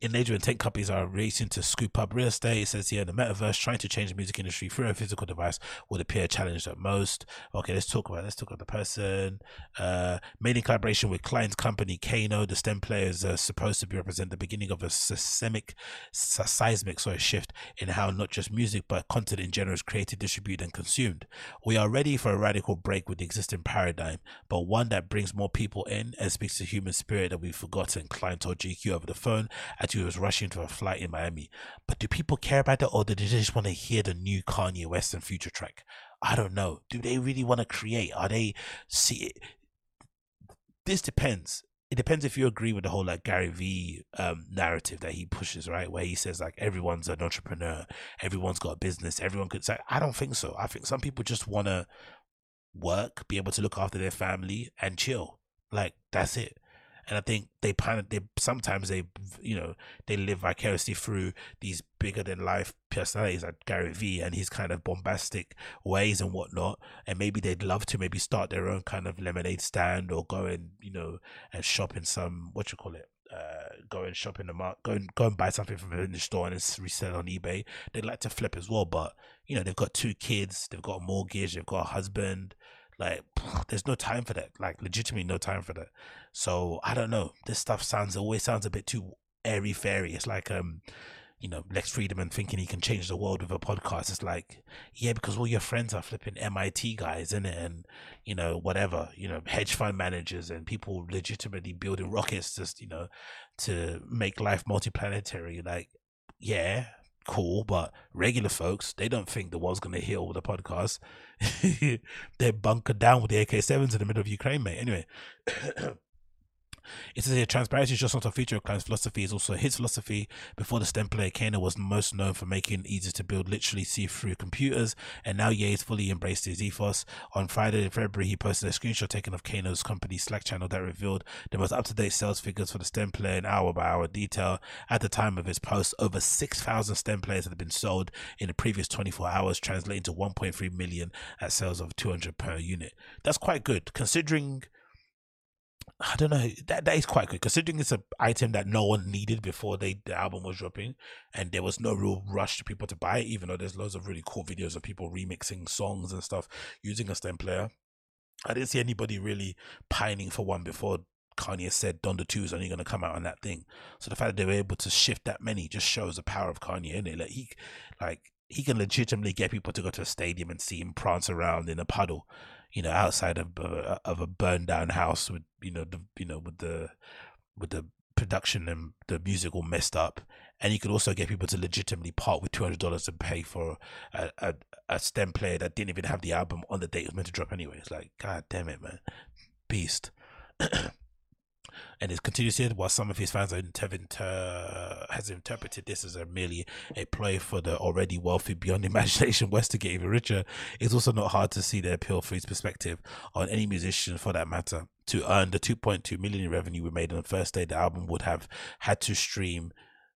In Nigeria, tech companies are racing to scoop up real estate. It says here in the metaverse trying to change the music industry through a physical device would appear challenged at most. Okay, let's talk about let's talk about the person. Uh, made in collaboration with Klein's company Kano, the stem players are supposed to be represent the beginning of a seismic, seismic sorry, shift in how not just music but content in general is created, distributed, and consumed. We are ready for a radical break with the existing paradigm, but one that brings more people in and speaks to human spirit that we've forgotten. Klein told GQ over the phone as he was rushing to a flight in Miami. But do people care about that, or do they just want to hear the new Kanye West and Future track? I don't know. Do they really want to create? Are they see? This depends it depends if you agree with the whole like Gary V um, narrative that he pushes, right? Where he says like everyone's an entrepreneur, everyone's got a business, everyone could say. I don't think so. I think some people just want to work, be able to look after their family, and chill. Like that's it and I think they of they sometimes they you know they live vicariously through these bigger than life personalities like Gary Vee and his kind of bombastic ways and whatnot, and maybe they'd love to maybe start their own kind of lemonade stand or go and you know and shop in some what you call it uh, go and shop in the market, go and go and buy something from the store and resell on eBay. They'd like to flip as well, but you know they've got two kids, they've got a mortgage, they've got a husband, like, there's no time for that. Like, legitimately, no time for that. So I don't know. This stuff sounds always sounds a bit too airy fairy. It's like um, you know, Lex Fridman thinking he can change the world with a podcast. It's like, yeah, because all your friends are flipping MIT guys, in it, and you know, whatever, you know, hedge fund managers and people legitimately building rockets just, you know, to make life multiplanetary. Like, yeah, cool, but regular folks, they don't think the world's to heal with a podcast. They're bunkered down with the AK 7s in the middle of Ukraine, mate. Anyway. It says here, transparency is just not a feature of Klein's philosophy, it's also his philosophy. Before the STEM player, Kano was most known for making it easy to build literally see-through computers, and now Ye's fully embraced his ethos. On Friday in February, he posted a screenshot taken of Kano's company Slack channel that revealed the most up-to-date sales figures for the STEM player in hour-by-hour detail. At the time of his post, over 6,000 STEM players had been sold in the previous 24 hours, translating to 1.3 million at sales of 200 per unit. That's quite good, considering I don't know. That that is quite good considering it's an item that no one needed before they the album was dropping, and there was no real rush to people to buy it. Even though there's loads of really cool videos of people remixing songs and stuff using a stem player. I didn't see anybody really pining for one before Kanye said Donda 2 is only going to come out on that thing. So the fact that they were able to shift that many just shows the power of Kanye, innit? Like he, like he can legitimately get people to go to a stadium and see him prance around in a puddle you know, outside of uh, of a burned down house with you know the you know with the with the production and the music all messed up, and you could also get people to legitimately part with two hundred dollars to pay for a, a, a stem player that didn't even have the album on the date it was meant to drop anyway. It's like, god damn it, man, beast. and it continues while some of his fans inter- uh, has interpreted this as a merely a play for the already wealthy beyond imagination west to get even richer. It's also not hard to see the appeal for his perspective on any musician for that matter to earn the 2.2 million revenue we made on the first day the album would have had to stream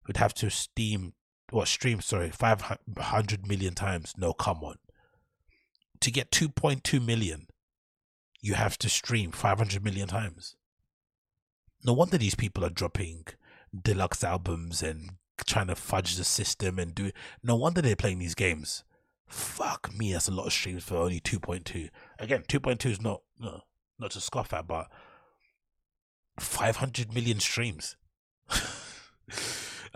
would have to steam what stream sorry 500 million times. No come on. To get 2.2 million you have to stream 500 million times no wonder these people are dropping deluxe albums and trying to fudge the system and do no wonder they're playing these games. Fuck me that's a lot of streams for only 2.2 again 2.2 is not no, not to scoff at but 500 million streams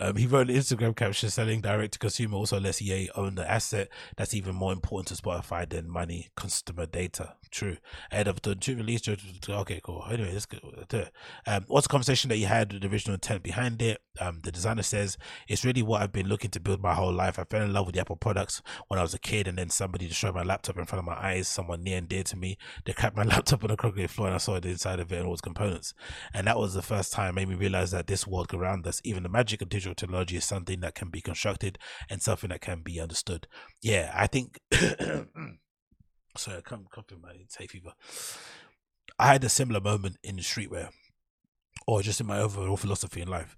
Um, he wrote an Instagram caption selling direct to consumer also lets Ye own the asset that's even more important to Spotify than money customer data. True. Ahead of the two release, okay, cool. Anyway, let's go. Um, what's the conversation that you had, the original intent behind it? Um, the designer says, It's really what I've been looking to build my whole life. I fell in love with the Apple products when I was a kid, and then somebody destroyed my laptop in front of my eyes, someone near and dear to me. They cracked my laptop on the concrete floor, and I saw the inside of it and all its components. And that was the first time made me realize that this world around us, even the magic of digital technology is something that can be constructed and something that can be understood. Yeah, I think. sorry, I come coughing my hay fever. I had a similar moment in streetwear, or just in my overall philosophy in life.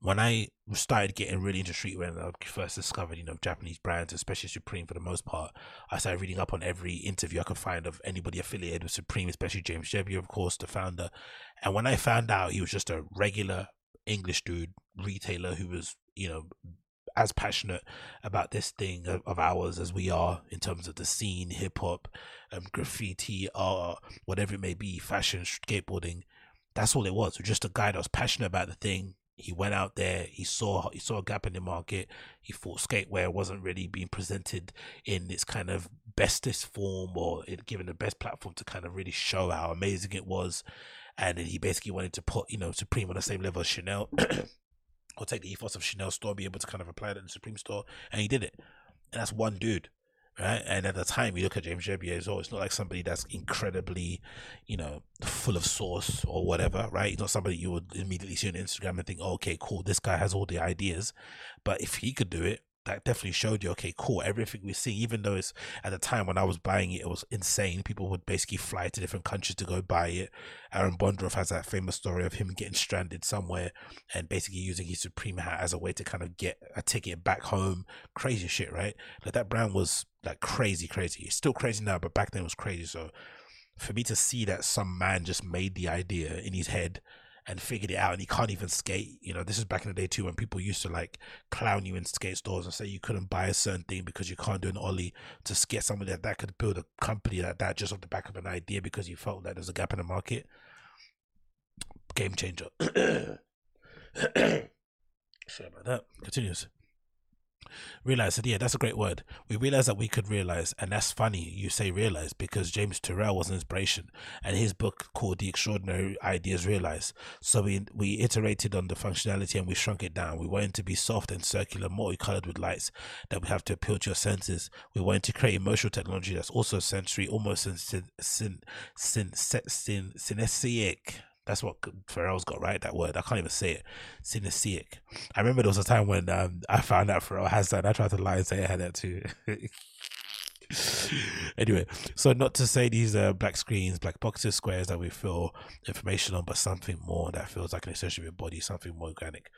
When I started getting really into streetwear and I first discovered, you know, Japanese brands, especially Supreme for the most part, I started reading up on every interview I could find of anybody affiliated with Supreme, especially James Jebbia, of course, the founder. And when I found out he was just a regular English dude retailer who was, you know, as passionate about this thing of, of ours as we are in terms of the scene, hip hop, um, graffiti, art, whatever it may be, fashion, skateboarding. That's all it was. It was just a guy that was passionate about the thing. He went out there. He saw he saw a gap in the market. He thought skatewear wasn't really being presented in its kind of bestest form, or given the best platform to kind of really show how amazing it was and then he basically wanted to put you know Supreme on the same level as Chanel. or take the ethos of Chanel store, be able to kind of apply that in the Supreme store, and he did it. And that's one dude, right? And at the time, you look at James Jebbia as well. It's not like somebody that's incredibly, you know, full of sauce or whatever, right? He's not somebody you would immediately see on Instagram and think, oh, okay, cool, this guy has all the ideas. But if he could do it, that definitely showed you, okay, cool. Everything we see, even though it's at the time when I was buying it, it was insane. People would basically fly to different countries to go buy it. Aaron Bondaroff has that famous story of him getting stranded somewhere and basically using his Supreme hat as a way to kind of get a ticket back home. Crazy shit, right? Like that brand was like crazy, crazy. It's still crazy now, but back then it was crazy. So for me to see that some man just made the idea in his head and figured it out and he can't even skate. You know, this is back in the day too when people used to like clown you in skate stores and say you couldn't buy a certain thing because you can't do an ollie to scare somebody that, that could build a company like that just off the back of an idea because you felt that there's a gap in the market. Game changer. Sorry about that. Continues realize that yeah that's a great word. We realized that we could realize and that's funny you say realize because james turrell was an inspiration and his book called the extraordinary ideas realized so we we iterated on the functionality and we shrunk it down. We wanted to be soft and circular multicolored with lights that we have to appeal to your senses. We wanted to create emotional technology that's also sensory almost syn, syn, syn, syn, synesthetic that's what Pharrell's got right. That word I can't even say it. Synesthetic. I remember there was a time when um, I found out Pharrell has that. I tried to lie and say I had that too. anyway, so not to say these black screens, black boxes, squares that we fill information on, but something more that feels like an extension of your body, something more organic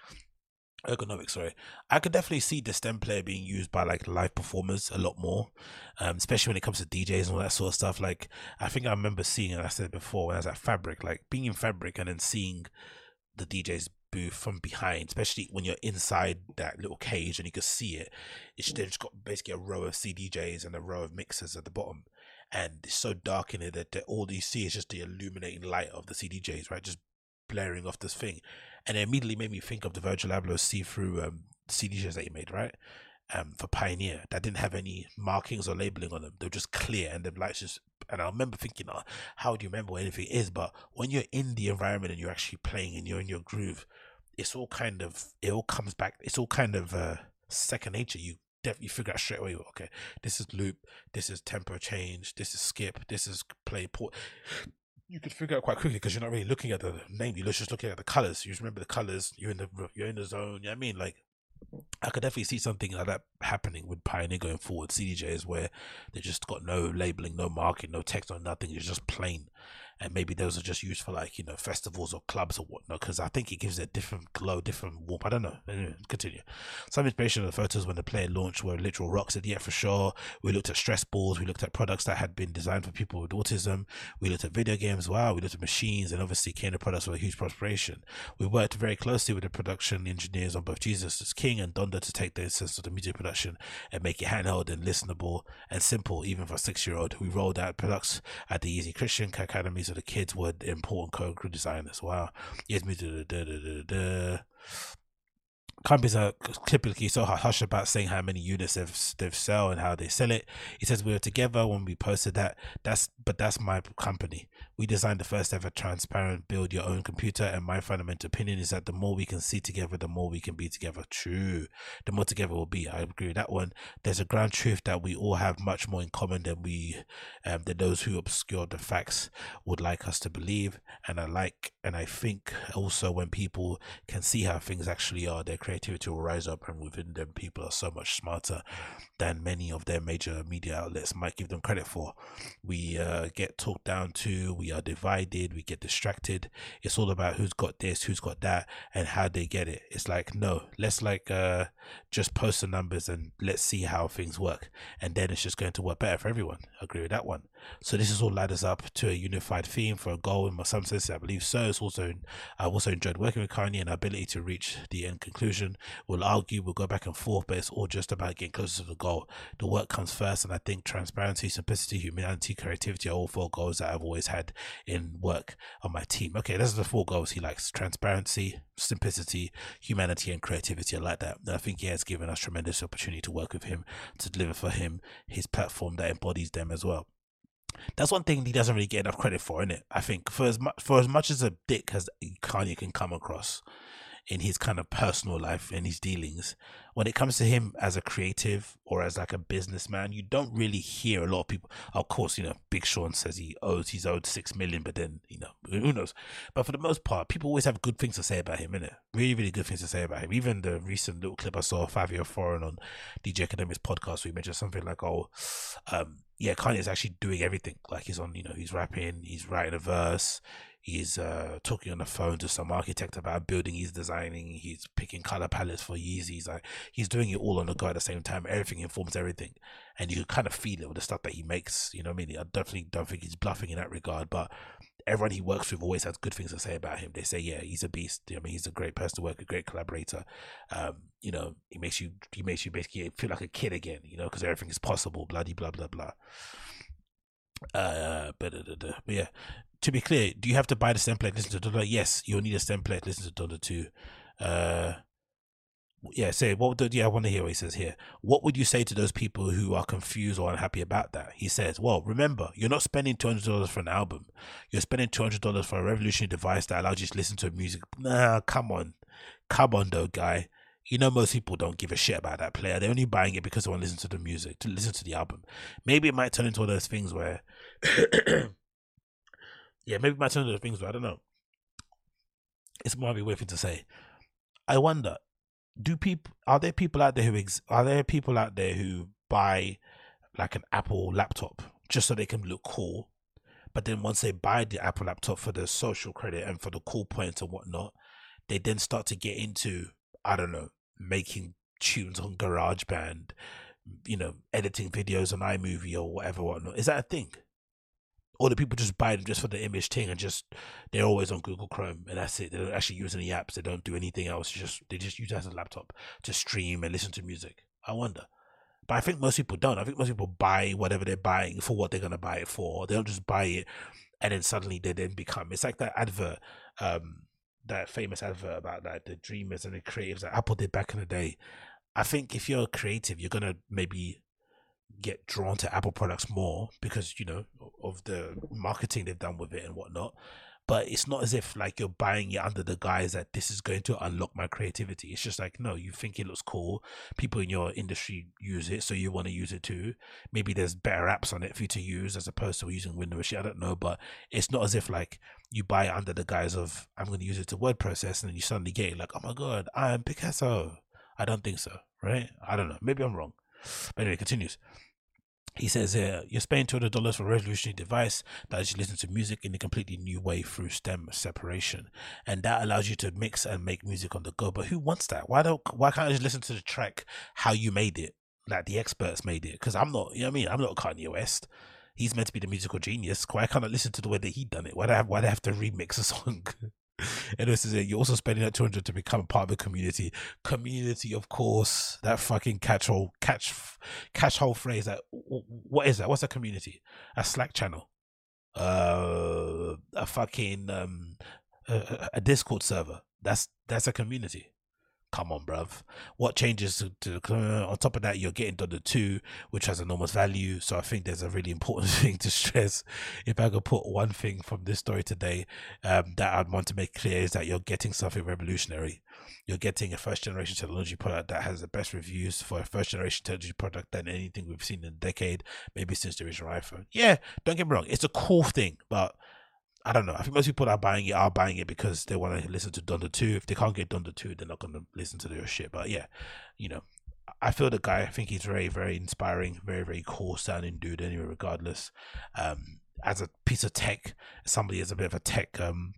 ergonomics sorry. I could definitely see the stem player being used by like live performers a lot more um, especially when it comes to djs and all that sort of stuff. Like i think i remember seeing and i said before when i was at fabric like being in fabric and then seeing the dj's booth from behind especially when you're inside that little cage and you can see it it's just got basically a row of cdjs and a row of mixers at the bottom. And it's so dark in it that all you see is just the illuminating light of the cdjs right? Just blaring off this thing and it immediately made me think of the Virgil Abloh see-through um, that he made, right? Um, for Pioneer that didn't have any markings or labeling on them. They were just clear and the lights just. And I remember thinking, oh, how do you remember what anything is? But when you're in the environment and you're actually playing and you're in your groove, it's all kind of it all comes back. It's all kind of uh, second nature. You definitely figure out straight away. Okay, this is loop. This is tempo change. This is skip. This is play port you could figure out quite quickly because you're not really looking at the name. You're just looking at the colors. You just remember the colors. You're in the you're in the zone. You know what I mean? Like I could definitely see something like that happening with Pioneer going forward. CDJs where they just got no labeling, no marking, no text, or nothing. It's just plain and maybe those are just used for like you know festivals or clubs or whatnot because I think it gives it a different glow, different warmth. I don't know. Anyway, continue. Some inspiration of the photos when the player launched were literal rocks. At yeah, for sure. We looked at stress balls. We looked at products that had been designed for people with autism. We looked at video games. Wow. We looked at machines, and obviously, Kano products were a huge prosperation. We worked very closely with the production engineers on both Jesus is King and Donda to take the essence of the music production and make it handheld and listenable and simple, even for a six-year-old. We rolled out products at the Yeezy Christian Academies so the kids were important co designers. Wow. Yes, me da da da da da companies are typically so hush about saying how many units they've they've sell and how they sell it. He says we were together when we posted that. That's but that's my company. We designed the first ever transparent build your own computer, and my fundamental opinion is that the more we can see together, the more we can be together. True, the more together we'll be. I agree with that one. There's a ground truth that we all have much more in common than we um, than those who obscure the facts would like us to believe. And I like and I think also when people can see how things actually are, their creativity will rise up, and within them, people are so much smarter than many of their major media outlets might give them credit for. We uh, get talked down to. We are divided, we get distracted. It's all about who's got this, who's got that, and how they get it. It's like, no, let's like uh just post the numbers and let's see how things work. And then it's just going to work better for everyone. I agree with that one. So this is all ladders up to a unified theme for a goal in some sense. I believe so. It's also I've also enjoyed working with Kanye and ability to reach the end conclusion. We'll argue, we'll go back and forth, but it's all just about getting closer to the goal. The work comes first, and I think transparency, simplicity, humanity, creativity are all four goals that I've always had in work on my team. Okay, those are the four goals he likes: transparency, simplicity, humanity, and creativity. I like that. And I think he has given us tremendous opportunity to work with him to deliver for him his platform that embodies them as well that's one thing he doesn't really get enough credit for, isn't it? I think for as much for as much as a dick as Kanye can come across, in his kind of personal life and his dealings. When it comes to him as a creative or as like a businessman, you don't really hear a lot of people. Of course, you know, Big Sean says he owes he's owed six million, but then you know who knows. But for the most part, people always have good things to say about him, innit? Really, really good things to say about him. Even the recent little clip I saw of Fivio Foreign on DJ Akademiks podcast, he mentioned something like, "Oh, um, yeah, Kanye is actually doing everything. Like he's on, you know, he's rapping, he's writing a verse, he's uh, talking on the phone to some architect about a building he's designing, he's picking color palettes for Yeezys. Like he's doing it all on the go at the same time. Everything informs everything, and you can kind of feel it with the stuff that he makes. You know, what I mean, I definitely don't think he's bluffing in that regard, but. Everyone he works with always has good things to say about him. They say, "Yeah, he's a beast. I mean, he's a great person to work, a great collaborator. Um, you know, he makes you, he makes you basically feel like a kid again. You know, because everything is possible. Bloody blah blah blah." Uh, but, but yeah, to be clear, do you have to buy the stem player? Listen to Donda. Yes, you'll need a stem player. Listen to Donda too. Uh, yeah, say what would yeah, I want to hear what he says here. What would you say to those people who are confused or unhappy about that? He says, Well, remember, you're not spending two hundred dollars for an album. You're spending two hundred dollars for a revolutionary device that allows you to listen to music. Nah, come on. Come on though, guy. You know most people don't give a shit about that player. They're only buying it because they want to listen to the music, to listen to the album. Maybe it might turn into one of those things where yeah, maybe my turn of things, but I don't know. It's more of a weird thing to say. I wonder, do people are there people out there who ex, are there people out there who buy like an Apple laptop just so they can look cool, but then once they buy the Apple laptop for the social credit and for the cool points and whatnot, they then start to get into I don't know making tunes on GarageBand, you know, editing videos on iMovie or whatever whatnot. Is that a thing? Or the people just buy them just for the image thing and just they're always on Google Chrome and that's it. They don't actually use any apps. They don't do anything else. Just they just use it as a laptop to stream and listen to music. I wonder. But I think most people don't. I think most people buy whatever they're buying for what they're gonna buy it for. They don't just buy it and then suddenly they then become. It's like that advert, um, that famous advert about like the dreamers and the creatives that Apple did back in the day. I think if you're creative, you're gonna maybe get drawn to Apple products more because you know of the marketing they've done with it and whatnot. But it's not as if like you're buying it under the guise that this is going to unlock my creativity. It's just like no, you think it looks cool. People in your industry use it, so you want to use it too. Maybe there's better apps on it for you to use as opposed to using Windows. I don't know, but it's not as if like you buy it under the guise of I'm going to use it to word process, and then you suddenly get it like, oh my god, I am Picasso. I don't think so, right? I don't know. Maybe I'm wrong. But anyway, continues. He says here, you're spending $200 for a revolutionary device that lets you listen to music in a completely new way through stem separation. And that allows you to mix and make music on the go. But who wants that? Why don't, why can't I just listen to the track how you made it? Like the experts made it. Cause I'm not, you know what I mean? I'm not Kanye West. He's meant to be the musical genius. Why can't I listen to the way that he done it? Why do I have, why do I have to remix a song? and this is it. You're also spending that 200 to become a part of the community. Community, of course, that fucking catch all catch, catch whole phrase. That what is that? What's a community? A Slack channel, uh, a fucking um, a, a Discord server. That's that's a community come on, bruv. What changes to, to uh, on top of that? You're getting Donda two, which has enormous value. So I think there's a really important thing to stress. If I could put one thing from this story today, um, that I'd want to make clear is that you're getting something revolutionary. You're getting a first generation technology product that has the best reviews for a first generation technology product than anything we've seen in a decade, maybe since the original iPhone. Yeah, don't get me wrong, it's a cool thing, but I don't know. I think most people that are buying it are buying it because they want to listen to Donda 2. If they can't get Donda 2, they're not going to listen to their shit. But yeah, you know, I feel the guy, I think he's very, very inspiring, very, very cool sounding dude anyway, regardless. Um, as a piece of tech, somebody is a bit of a tech um,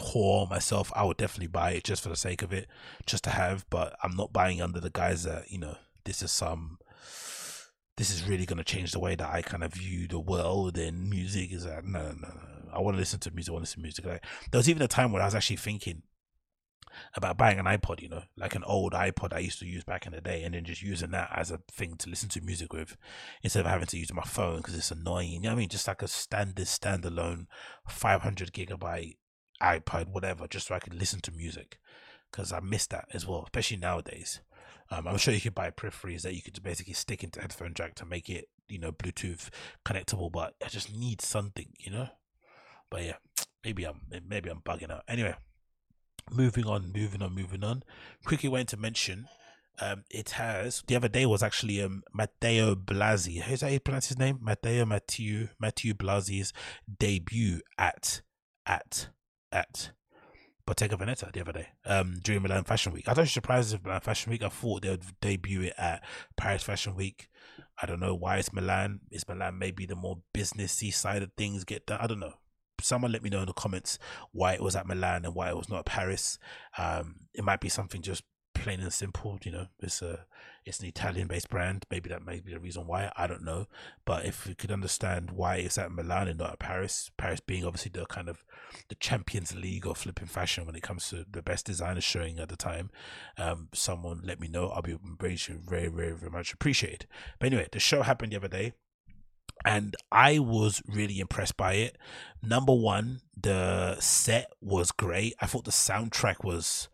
whore myself, I would definitely buy it just for the sake of it, just to have. But I'm not buying under the guise that, you know, this is some this is really going to change the way that I kind of view the world and music. Is that no, no, no. I want to listen to music. I want to listen to music. Like, there was even a time when I was actually thinking about buying an iPod, you know, like an old iPod I used to use back in the day, and then just using that as a thing to listen to music with instead of having to use my phone because it's annoying. You know I mean? Just like a standard, standalone 500 gigabyte iPod, whatever, just so I could listen to music because I miss that as well, especially nowadays. Um, I'm sure you could buy peripheries that you could basically stick into headphone jack to make it, you know, Bluetooth connectable, but I just need something, you know. But yeah, maybe I'm maybe I'm bugging out. Anyway, moving on, moving on, moving on. Quickly went to mention. Um, it has the other day was actually um Matteo Blazy. How's that how you pronounce his name? Matteo Matteo Matteo Blazy's debut at at at Bottega Veneta the other day, um, during Milan Fashion Week. I was surprised if Milan Fashion Week. I thought they would debut it at Paris Fashion Week. I don't know why it's Milan. Is Milan maybe the more businessy side of things get done? I don't know. Someone let me know in the comments why it was at Milan and why it was not at Paris. Um, it might be something just plain and simple. You know, it's a it's an Italian based brand. Maybe that may be the reason why. I don't know. But if we could understand why it's at Milan and not at Paris, Paris being obviously the kind of the Champions League of flipping fashion when it comes to the best designers showing at the time, um, someone let me know. I'll be very, very, very, very much appreciated. But anyway, the show happened the other day and I was really impressed by it. Number one, the set was great. I thought the soundtrack was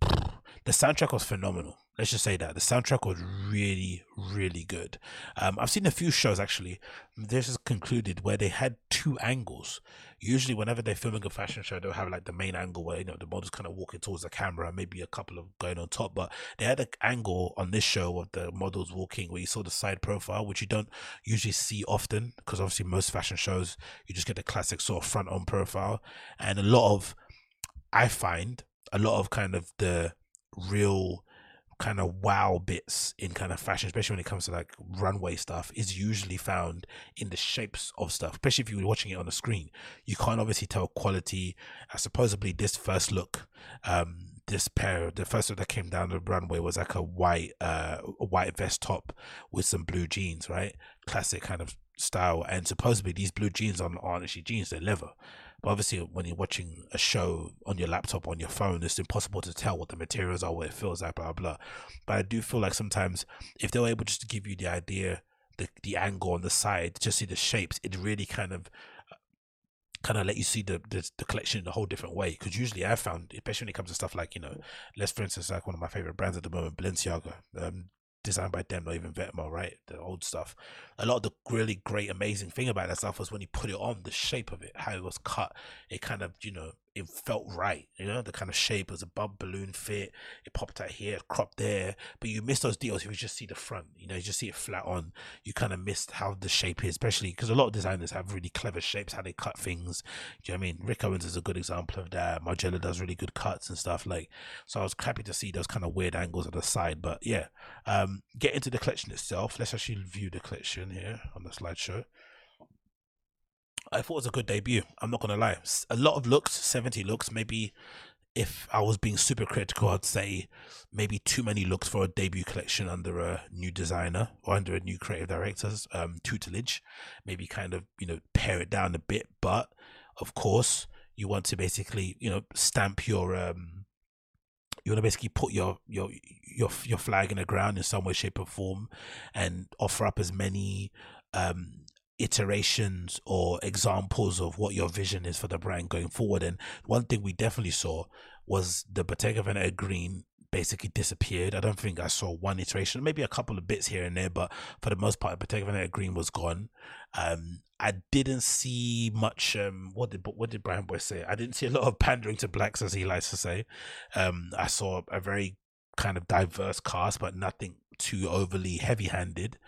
the soundtrack was phenomenal. Let's just say that the soundtrack was really, really good. Um, I've seen a few shows actually. This is concluded where they had two angles. Usually, whenever they're filming a fashion show, they'll have like the main angle where you know the model's kind of walking towards the camera, maybe a couple of going on top. But they had an angle on this show of the models walking where you saw the side profile, which you don't usually see often because obviously most fashion shows you just get the classic sort of front on profile, and a lot of I find a lot of kind of the real kind of wow bits in kind of fashion, especially when it comes to like runway stuff, is usually found in the shapes of stuff. Especially if you're watching it on the screen, you can't obviously tell quality. Uh, supposedly, this first look, um, this pair, the first look that came down the runway was like a white, uh, a white vest top with some blue jeans, right? Classic kind of style. And supposedly, these blue jeans aren't actually jeans; they're leather. But obviously, when you're watching a show on your laptop, on your phone, it's impossible to tell what the materials are, what it feels like, blah, blah. But I do feel like sometimes if they were able just to give you the idea, the, the angle on the side, just see the shapes, it really kind of kind of let you see the, the, the collection in a whole different way. Because usually I found, especially when it comes to stuff like you know, let's for instance like one of my favorite brands at the moment, Balenciaga. Um, designed by them, not even Vetements, right? The old stuff. A lot of the really great, amazing thing about that stuff was when you put it on, the shape of it, how it was cut, it kind of, you know, it felt right, you know, the kind of shape was a balloon fit, it popped out here, cropped there, but you miss those details if you just see the front, you know, you just see it flat on, you kind of missed how the shape is, especially because a lot of designers have really clever shapes, how they cut things. Do you know what I mean? Rick Owens is a good example of that. Margiela does really good cuts and stuff like, so I was happy to see those kind of weird angles on the side, but yeah, um, get into the collection itself. Let's actually view the collection here on the slideshow. I thought it was a good debut. I'm not gonna lie. A lot of looks, 70 looks. Maybe if I was being super critical, I'd say maybe too many looks for a debut collection under a new designer or under a new creative director's um, tutelage. Maybe kind of you know pare it down a bit, but of course you want to basically you know stamp your um you want to basically put your your your your flag in the ground in some way, shape, or form, and offer up as many um iterations or examples of what your vision is for the brand going forward. And one thing we definitely saw was the Bottega Veneta green basically disappeared. I don't think I saw one iteration, maybe a couple of bits here and there, but for the most part, Bottega Veneta green was gone. Um, I didn't see much. Um, what did what did BryanBoy say? I didn't see a lot of pandering to blacks, as he likes to say. Um, I saw a very kind of diverse cast, but nothing too overly heavy handed.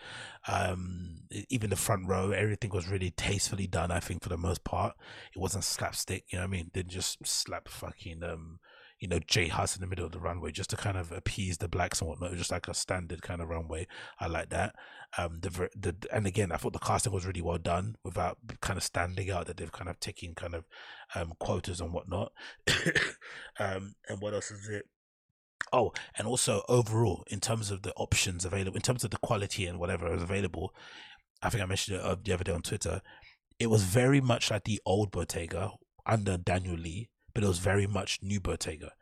Um, even the front row, everything was really tastefully done, I think, for the most part. It wasn't slapstick, you know what I mean? Didn't just slap fucking, um, you know, J Hus in the middle of the runway just to kind of appease the blacks and whatnot. It was just like a standard kind of runway. I like that. Um, the, the, and again, I thought the casting was really well done without kind of standing out that they've kind of taken kind of, um, quotas and whatnot. um, and what else is it? Oh, and also overall, in terms of the options available, in terms of the quality and whatever is available, I think I mentioned it uh, the other day on Twitter. It was very much like the old Bottega under Daniel Lee, but it was very much new Bottega,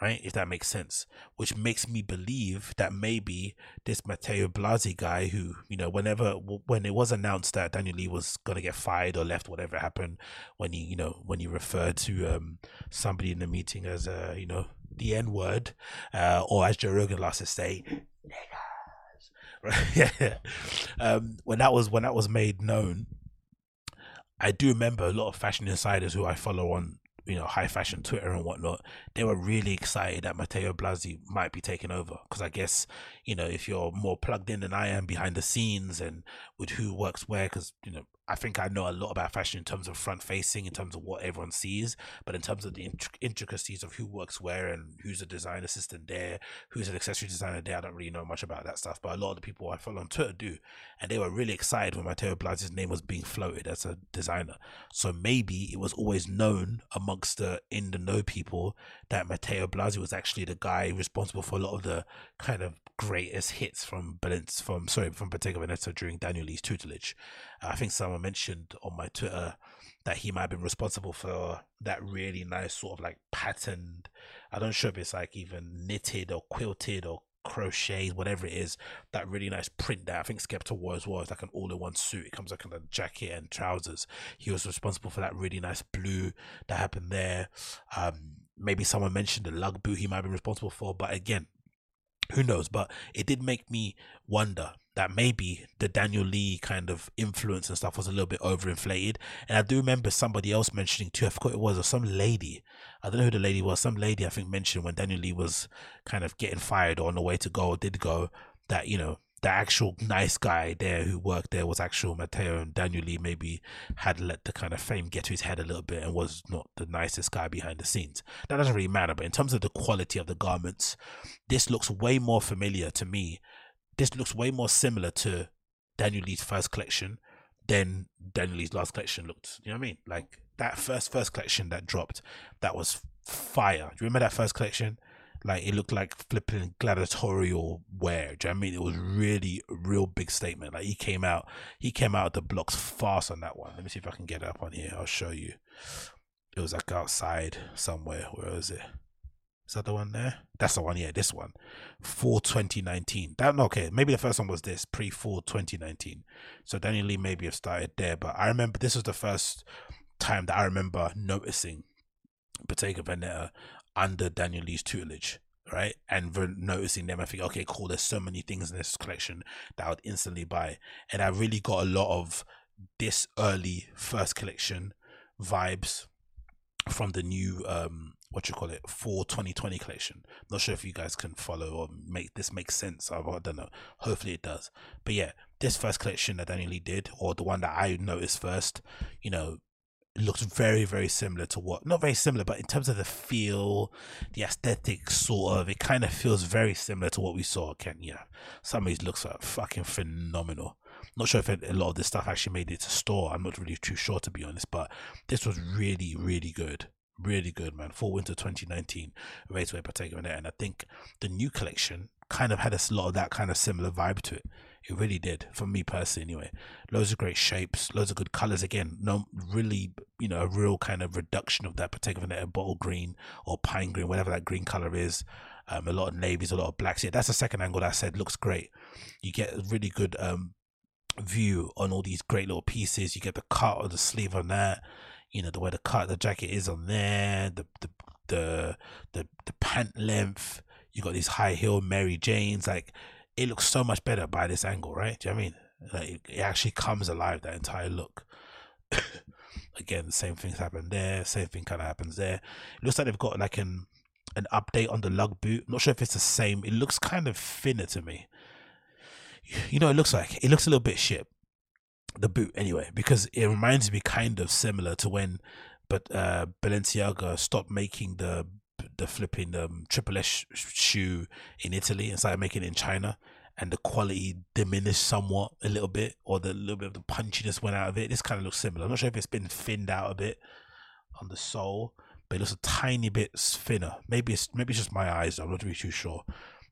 right? If that makes sense, which makes me believe that maybe this Matteo Blazy guy, who you know, whenever when it was announced that Daniel Lee was gonna get fired or left, whatever happened, when he you know when he referred to um somebody in the meeting as a you know the N word, uh, or as Joe Rogan likes to say. Right? yeah. Um, when that was when that was made known, I do remember a lot of fashion insiders who I follow on you know high fashion Twitter and whatnot, they were really excited that Matteo Blazy might be taking over because I guess you know if you're more plugged in than I am behind the scenes and with who works where, because you know I think I know a lot about fashion in terms of front facing, in terms of what everyone sees, but in terms of the intricacies of who works where and who's a design assistant there, who's an accessory designer there, I don't really know much about that stuff. But a lot of the people I follow on Twitter do, and they were really excited when Matteo Blazy's name was being floated as a designer. So maybe it was always known amongst the in the know people that Matteo Blazy was actually the guy responsible for a lot of the kind of greatest hits from Balance from sorry from Bottega Veneta during Daniel Lee's tutelage. I think someone mentioned on my Twitter that he might have been responsible for that really nice sort of like patterned. I don't sure if it's like even knitted or quilted or crocheted, whatever it is. That really nice print that I think Skepta wore as well. It's like an all-in-one suit. It comes like in a jacket and trousers. He was responsible for that really nice blue that happened there. Um, maybe someone mentioned the lug boot he might be responsible for, but again, who knows? But it did make me wonder that maybe the Daniel Lee kind of influence and stuff was a little bit overinflated. And I do remember somebody else mentioning too, I forgot it was, or some lady, I don't know who the lady was, some lady I think mentioned when Daniel Lee was kind of getting fired or on the way to go, or did go, that, you know, the actual nice guy there who worked there was actual Matteo and Daniel Lee maybe had let the kind of fame get to his head a little bit and was not the nicest guy behind the scenes. That doesn't really matter, but in terms of the quality of the garments, this looks way more familiar to me. This looks way more similar to Daniel Lee's first collection than Daniel Lee's last collection looked. You know what I mean? Like that first first collection that dropped, that was fire. Do you remember that first collection? Like it looked like flipping gladiatorial wear. Do you know I mean? It was really a real big statement. Like he came out, he came out of the blocks fast on that one. Let me see if I can get it up on here. I'll show you. It was like outside somewhere. Where is it? Is that the one there? That's the one, yeah, this one. For 2019. That okay, maybe the first one was this, pre fall 2019. So Daniel Lee maybe have started there, but I remember this was the first time that I remember noticing Bottega Veneta under Daniel Lee's tutelage, right? And noticing them, I think, okay, cool. There's so many things in this collection that I would instantly buy, and I really got a lot of this early first collection vibes from the new um what you call it for 2020 collection not sure if you guys can follow or make this make sense i don't know hopefully it does but yeah this first collection that daniel lee did or the one that i noticed first you know looks very very similar to what not very similar but in terms of the feel the aesthetic sort of it kind of feels very similar to what we saw at kenya. Some of these looks are fucking phenomenal. Not sure if a lot of this stuff actually made it to store i'm not really too sure to be honest but this was really really good. Really good man. For winter 2019 Bottega Veneta and i think the new collection kind of had a lot of that kind of similar vibe to it it really did for me personally, anyway. Loads of great shapes, loads of good colors. Again, no, really, you know, a real kind of reduction of that particular bottle green or pine green, whatever that green color is. Um, a lot of navies, a lot of blacks. Yeah, that's the second angle that I said looks great. You get a really good um view on all these great little pieces. You get the cut of the sleeve on that. You know the way the cut the jacket is on there. The the the the, the pant length. You got these high heel Mary Janes. Like it looks so much better by this angle, right? Do you know I mean? Like it, actually comes alive that entire look. Again, same things happen there. Same thing kind of happens there. It looks like they've got like an an update on the lug boot. Not sure if it's the same. It looks kind of thinner to me. You know, it looks like it looks a little bit shit. The boot, anyway, because it reminds me kind of similar to when, but uh, Balenciaga stopped making the the flipping um, Triple S shoe in Italy and started making it in China, and the quality diminished somewhat a little bit, or the little bit of the punchiness went out of it. This kind of looks similar. I'm not sure if it's been thinned out a bit on the sole, but it looks a tiny bit thinner. Maybe it's maybe it's just my eyes. I'm not really too sure.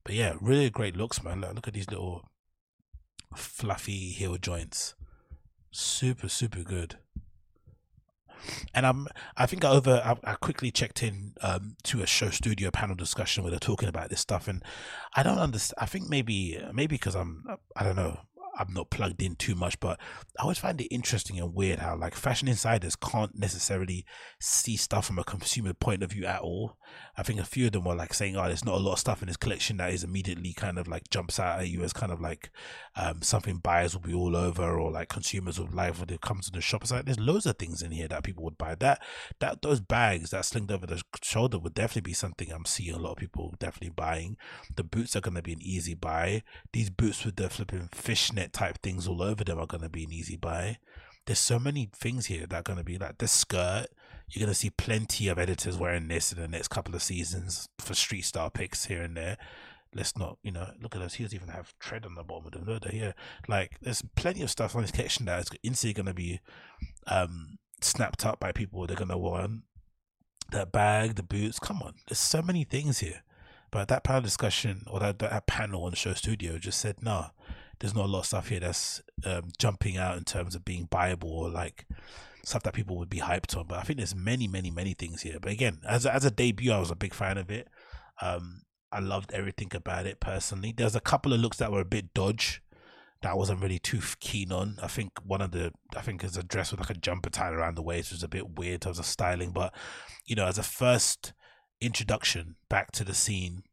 But yeah, really great looks, man. Look, look at these little fluffy heel joints. Super, super good and I'm I think I over I, I quickly checked in um, to a show studio panel discussion where they're talking about this stuff, and I don't understand. I think maybe maybe because I'm I don't know. I'm not plugged in too much, but I always find it interesting and weird how like fashion insiders can't necessarily see stuff from a consumer point of view at all. I think a few of them were like saying, "Oh, there's not a lot of stuff in this collection that is immediately kind of like jumps out at you as kind of like um, something buyers will be all over or like consumers will like when it comes to the shop." It's like there's loads of things in here that people would buy. That that those bags that slinged over the shoulder would definitely be something I'm seeing a lot of people definitely buying. The boots are going to be an easy buy. These boots with the flipping fishnet type things all over them are going to be an easy buy. There's so many things here that are going to be like the skirt. You're going to see plenty of editors wearing this in the next couple of seasons for street style picks here and there. Let's not, you know, look at those heels even have tread on the bottom of them. No, they're here. Like, there's plenty of stuff on this collection that is instantly going to be um, snapped up by people. They're going to want that bag, the boots. Come on, there's so many things here. But that panel discussion or that, that panel on the show studio just said, nah, there's not a lot of stuff here that's um, jumping out in terms of being buyable or like stuff that people would be hyped on. But I think there's many, many, many things here. But again, as a, as a debut, I was a big fan of it. Um, I loved everything about it personally. There's a couple of looks that were a bit dodge that I wasn't really too keen on. I think one of the I think is a dress with like a jumper tied around the waist was a bit weird in terms of styling. But you know, as a first introduction back to the scene,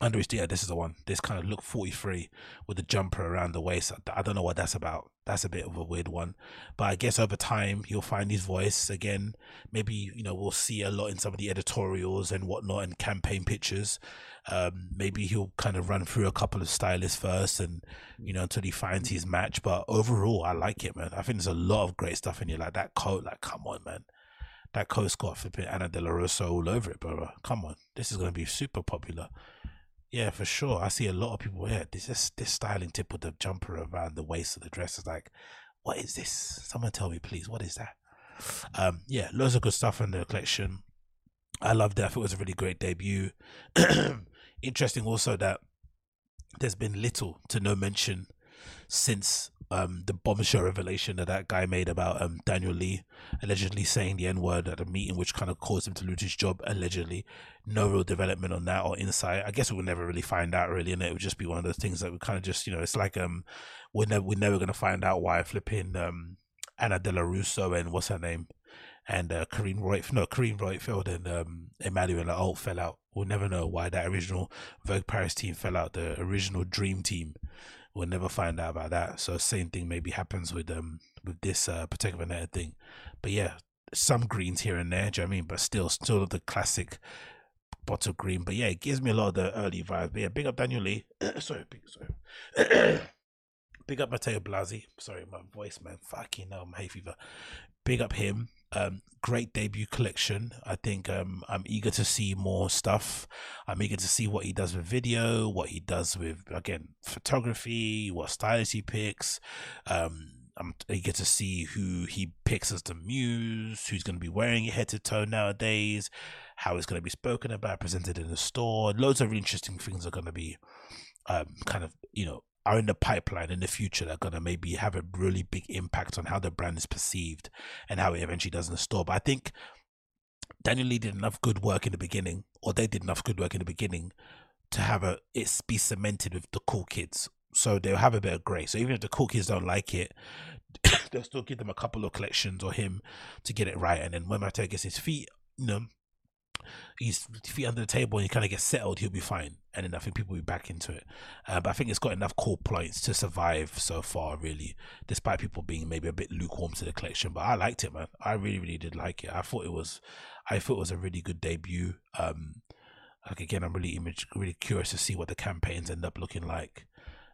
under his yeah, this is the one. This kind of look 43 with the jumper around the waist. I don't know what that's about. That's a bit of a weird one. But I guess over time he'll find his voice again. Maybe, you know, we'll see a lot in some of the editorials and whatnot and campaign pictures. Um, maybe he'll kind of run through a couple of stylists first and, you know, until he finds his match. But overall, I like it, man. I think there's a lot of great stuff in here. Like that coat, like, come on, man that coat's got flipping Anna Dello Russo all over it, brother. Come on, this is going to be super popular. Yeah, for sure. I see a lot of people. Yeah, this is this styling tip with the jumper around the waist of the dress is like, what is this? Someone tell me, please. What is that? Um, yeah, loads of good stuff in the collection. I love that. It was a really great debut. Interesting also that there's been little to no mention since um, the bombshell revelation that that guy made about um, Daniel Lee allegedly saying the N word at a meeting, which kind of caused him to lose his job. Allegedly, no real development on that or insight. I guess we will never really find out, really, and it would just be one of those things that we kind of just, you know, it's like um, we're never we're never gonna find out why flipping um, Anna Dello Russo and what's her name and uh, Kareem Roy, no, Carine Roitfeld and um, Emmanuelle Alt fell out. We'll never know why that original Vogue Paris team fell out. The original Dream Team we'll never find out about that. So same thing maybe happens with um with this uh particular net thing. But yeah, some greens here and there, do you know I mean? But still still the classic bottle green. But yeah, it gives me a lot of the early vibes. But yeah, big up Daniel Lee. sorry, big sorry. big up Matteo Blazy. Sorry, my voice man. Fucking hell, my hay fever. Big up him um, great debut collection. I think um, I'm eager to see more stuff. I'm eager to see what he does with video, what he does with again photography, what styles he picks. Um, I'm eager to see who he picks as the muse, who's going to be wearing it head to toe nowadays, how it's going to be spoken about, presented in the store. Loads of really interesting things are going to be um, kind of you know are in the pipeline in the future that are going to maybe have a really big impact on how the brand is perceived and how it eventually does in the store. But I think Daniel Lee did enough good work in the beginning, or they did enough good work in the beginning to have a it be cemented with the cool kids. So they'll have a bit of grace. So even if the cool kids don't like it, they'll still give them a couple of collections or him to get it right. And then when Matteo gets his feet, you know, he's feet under the table and he kind of gets settled, he'll be fine. And then I think people will be back into it. Uh, but I think it's got enough core points to survive so far, really, despite people being maybe a bit lukewarm to the collection. But I liked it, man. I really, really did like it. I thought it was, I thought it was a really good debut. Um, like again, I'm really image, really curious to see what the campaigns end up looking like.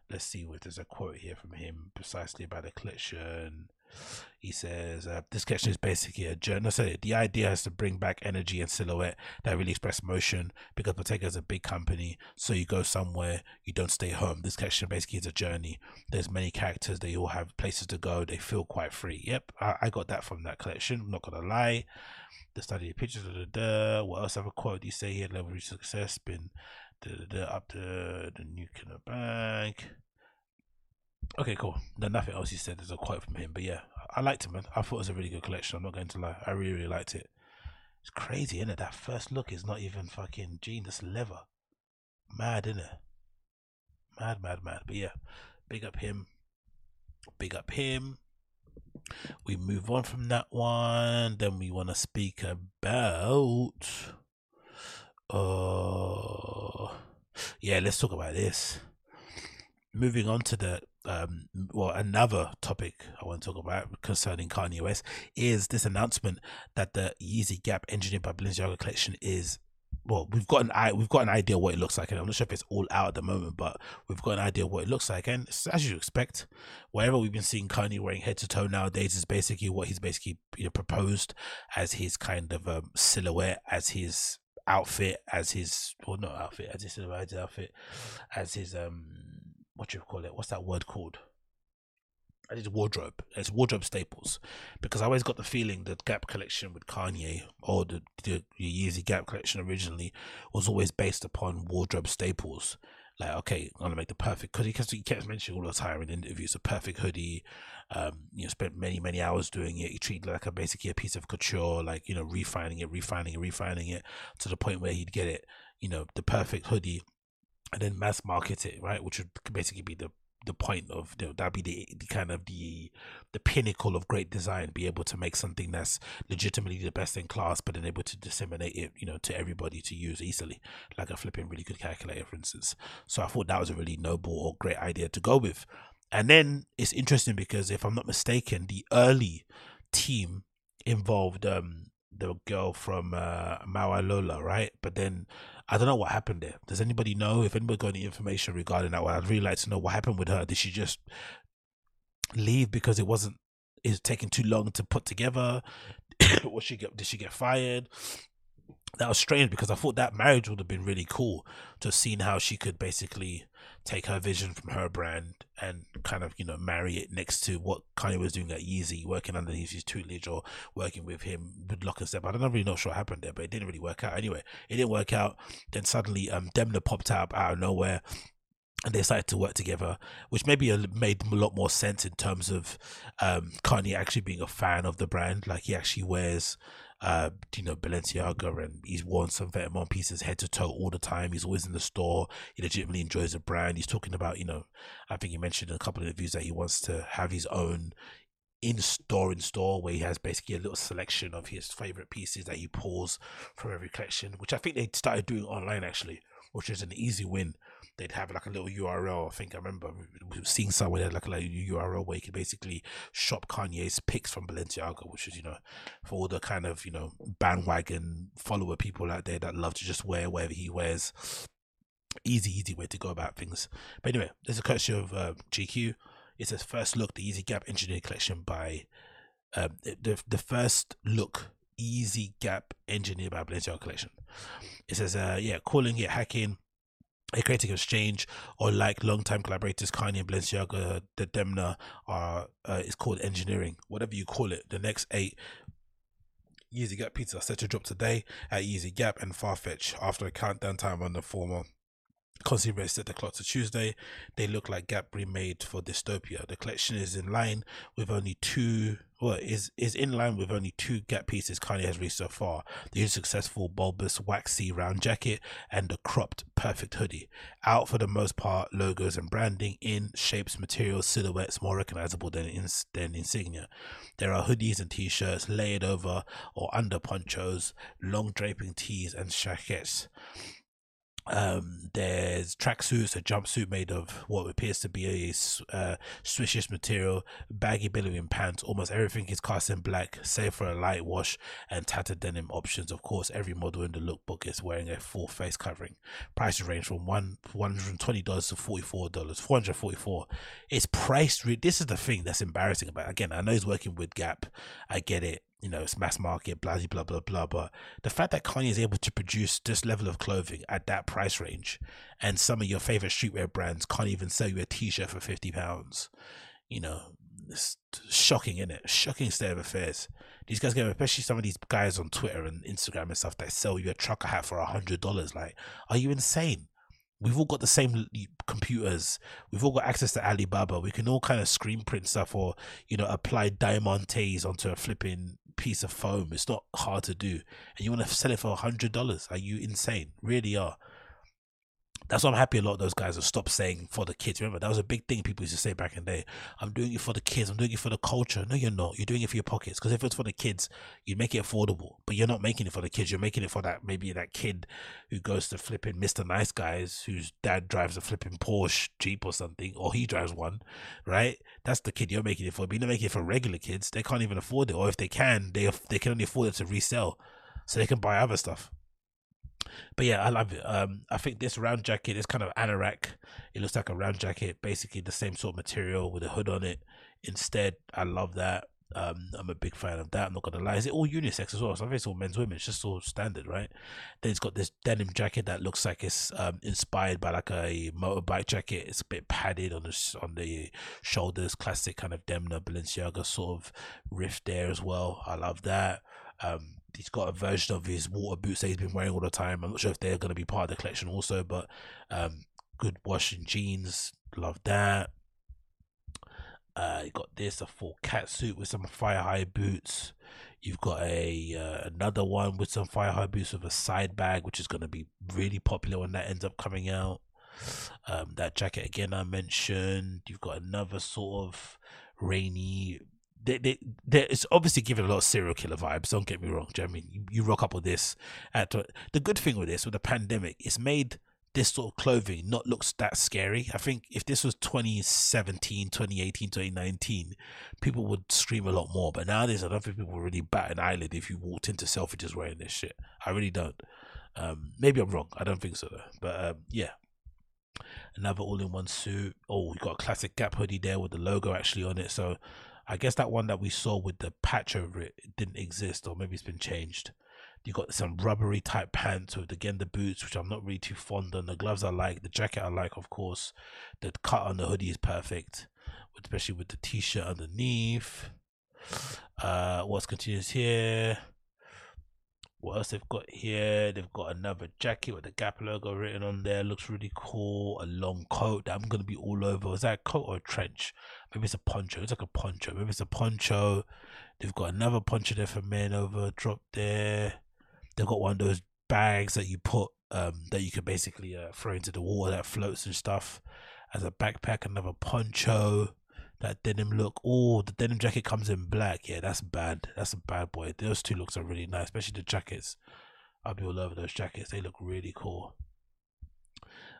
Let's see if there's a quote here from him precisely about the collection. He says, uh, This collection is basically a journey. So the idea is to bring back energy and silhouette that really express motion because Bottega is a big company. So you go somewhere, you don't stay home. This collection basically is a journey. There's many characters, they all have places to go, they feel quite free. Yep, I, I got that from that collection. I'm not to lie. The study of pictures, da, da. what else have a quote you say here? Level of success, been da, da, da, up to the the bank. Okay, cool. Then nothing else he said. There's a quote from him, but yeah, I liked it, man. I thought it was a really good collection. I'm not going to lie. I really, really liked it. It's crazy, isn't it? That first look is not even fucking genius leather. Mad, isn't it? Mad, mad, mad. But yeah, big up him. Big up him. We move on from that one. Then we want to speak about. Uh, yeah, let's talk about this. Moving on to the um, well, another topic I want to talk about concerning Kanye West is this announcement that the Yeezy Gap engineered by Balenciaga collection is well, we've got an we've got an idea what it looks like, and I'm not sure if it's all out at the moment, but we've got an idea what it looks like, and as you expect, whatever we've been seeing Kanye wearing head to toe nowadays is basically what he's basically you know proposed as his kind of um, silhouette, as his outfit, as his well not outfit, as his silhouette, as outfit, as his um what you call it? What's that word called? and his wardrobe, It's wardrobe staples, because I always got the feeling the Gap collection with Kanye or the, the, the Yeezy Gap collection originally was always based upon wardrobe staples. Like, okay, I'm gonna make the perfect because he kept mentioning all the time in interviews, a perfect hoodie. Um, you know, spent many many hours doing it. He treated it like a basically a piece of couture, like you know, refining it, refining it, refining it to the point where he'd get it, you know, the perfect hoodie, and then mass market it, right? Which would basically be the the point of you know, that'd be the, the kind of the the pinnacle of great design be able to make something that's legitimately the best in class but then able to disseminate it you know to everybody to use easily like a flipping really good calculator for instance so i thought that was a really noble or great idea to go with and then it's interesting because if i'm not mistaken the early team involved um the girl from uh Lola, right? But then I don't know what happened there. Does anybody know? If anybody got any information regarding that, I'd really like to know what happened with her. Did she just leave because it wasn't is taking too long to put together? was she get did she get fired? That was strange because I thought that marriage would have been really cool to have seen how she could basically take her vision from her brand and kind of you know marry it next to what Kanye was doing at Yeezy, working underneath his tutelage or working with him with Lock and Step. I don't really know what happened there, but it didn't really work out. Anyway, it didn't work out. Then suddenly, um, Demna popped out out of nowhere and they decided to work together, which maybe made a lot more sense in terms of um, Kanye actually being a fan of the brand. Like he actually wears uh, you know, Balenciaga, and he's worn some Vetements pieces head to toe all the time. He's always in the store. He legitimately enjoys the brand. He's talking about, you know, I think he mentioned in a couple of interviews that he wants to have his own in store in store where he has basically a little selection of his favorite pieces that he pulls from every collection, which I think they started doing online actually, which is an easy win they'd have like a little URL. I think I remember seeing somewhere there, like a URL where you could basically shop Kanye's picks from Balenciaga, which is you know for all the kind of you know bandwagon follower people out there that love to just wear whatever he wears. Easy, easy way to go about things. But anyway, there's a courtesy of uh, GQ. It's a first look, the Yeezy Gap Engineer Collection by um, the the first look Yeezy Gap Engineer by Balenciaga Collection. It says, uh, yeah, calling it hacking a creative exchange or like long-time collaborators Kanye and Balenciaga, the Demna are uh, is called engineering, whatever you call it. The next eight Yeezy Gap pizza set to drop today at Yeezy Gap and Farfetch after a countdown time on the former Constantly set the clock to Tuesday. They look like Gap remade for Dystopia. The collection is in line with only two well, is is in line with only two Gap pieces Kanye has released so far: the unsuccessful bulbous waxy round jacket and the cropped perfect hoodie. Out for the most part, logos and branding in shapes, materials, silhouettes more recognizable than in, than insignia. There are hoodies and t-shirts layered over or under ponchos, long draping tees and jackets. Um, there's tracksuits, a jumpsuit made of what appears to be a uh, swishish material, baggy billowing pants. Almost everything is cast in black, save for a light wash and tattered denim options. Of course, every model in the lookbook is wearing a full face covering. Prices range from one one hundred twenty dollars to forty four dollars. Four hundred forty four. It's priced. Re- this is the thing that's embarrassing about. It. Again, I know he's working with Gap. I get it you know, it's mass market, blah, blah, blah, blah. But the fact that Kanye is able to produce this level of clothing at that price range, and some of your favorite streetwear brands can't even sell you a t-shirt for fifty pounds, you know, it's shocking, isn't it? Shocking state of affairs. These guys get, especially some of these guys on Twitter and Instagram and stuff that sell you a trucker hat for a hundred dollars. Like, are you insane? We've all got the same computers. We've all got access to Alibaba. We can all kind of screen print stuff or, you know, apply diamantes onto a flipping piece of foam. It's not hard to do. And you want to sell it for a hundred dollars. Are you insane? Really are. That's why I'm happy a lot of those guys have stopped saying for the kids. Remember, that was a big thing people used to say back in the day. I'm doing it for the kids. I'm doing it for the culture. No, you're not. You're doing it for your pockets. Because if it's for the kids, you make it affordable. But you're not making it for the kids. You're making it for that maybe that kid who goes to flipping Mr. Nice Guys, whose dad drives a flipping Porsche Jeep or something, or he drives one, right? That's the kid you're making it for. But you're not making it for regular kids. They can't even afford it. Or if they can, they they can only afford it to resell. So they can buy other stuff but yeah, I love it. Um, I think this round jacket is kind of anorak. It looks like a round jacket, basically the same sort of material with a hood on it. Instead, I love that. Um, I'm a big fan of that. I'm not gonna lie. Is it all unisex as well? So I think it's all men's, women. It's just all standard, right? Then it's got this denim jacket that looks like it's um, inspired by like a motorbike jacket. It's a bit padded on the on the shoulders, classic kind of Demna Balenciaga sort of riff there as well. I love that. Um, he's got a version of his water boots that he's been wearing all the time. I'm not sure if they're going to be part of the collection also, but um, good washing jeans, love that. Uh, you got this a full cat suit with some fire high boots. You've got a uh, another one with some fire high boots with a side bag, which is going to be really popular when that ends up coming out. Um, that jacket again I mentioned. You've got another sort of rainy they, they, it's obviously giving a lot of serial killer vibes. Don't get me wrong. Do you I mean? You, you rock up with this. At, the good thing with this, with the pandemic, it's made this sort of clothing not looks that scary. I think if this was 2017, 2018, 2019, people would scream a lot more. But nowadays, I don't think people really bat an eyelid if you walked into Selfridges wearing this shit. I really don't. Um, maybe I'm wrong. I don't think so though. But um, yeah, another all-in-one suit. Oh, we got a classic Gap hoodie there with the logo actually on it. So I guess that one that we saw with the patch over it, it didn't exist, or maybe it's been changed. You got some rubbery type pants with again the boots, which I'm not really too fond on. The gloves I like, the jacket I like, of course. The cut on the hoodie is perfect, especially with the t-shirt underneath. Uh, what's continues here? What else they've got here? They've got another jacket with the Gap logo written on there. Looks really cool. A long coat that I'm gonna be all over. Is that a coat or a trench? Maybe it's a poncho. It's like a poncho. Maybe it's a poncho. They've got another poncho there for men over drop there. They've got one of those bags that you put um that you can basically uh, throw into the water that floats and stuff as a backpack. Another poncho that denim look. Oh, the denim jacket comes in black. Yeah, that's bad. That's a bad boy. Those two looks are really nice, especially the jackets. I'll be all over those jackets. They look really cool.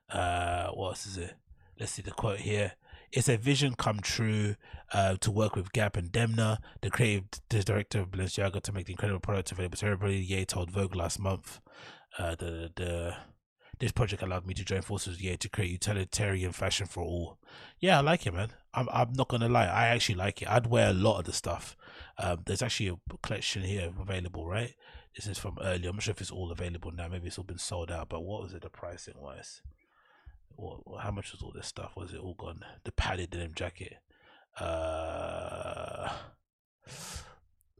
Uh, what else is it? Let's see the quote here. It's a vision come true uh, to work with Gap and Demna, the creative director of Balenciaga, to make the incredible product available to everybody. Ye told Vogue last month. Uh, the the this project allowed me to join forces with Ye to create utilitarian fashion for all. Yeah, I like it, man. I'm I'm not gonna lie, I actually like it. I'd wear a lot of the stuff. Um, there's actually a collection here available, right? This is from earlier. I'm not sure if it's all available now. Maybe it's all been sold out. But what was it, the pricing wise? What, how much was all this stuff? Was it all gone? The padded denim jacket. Uh,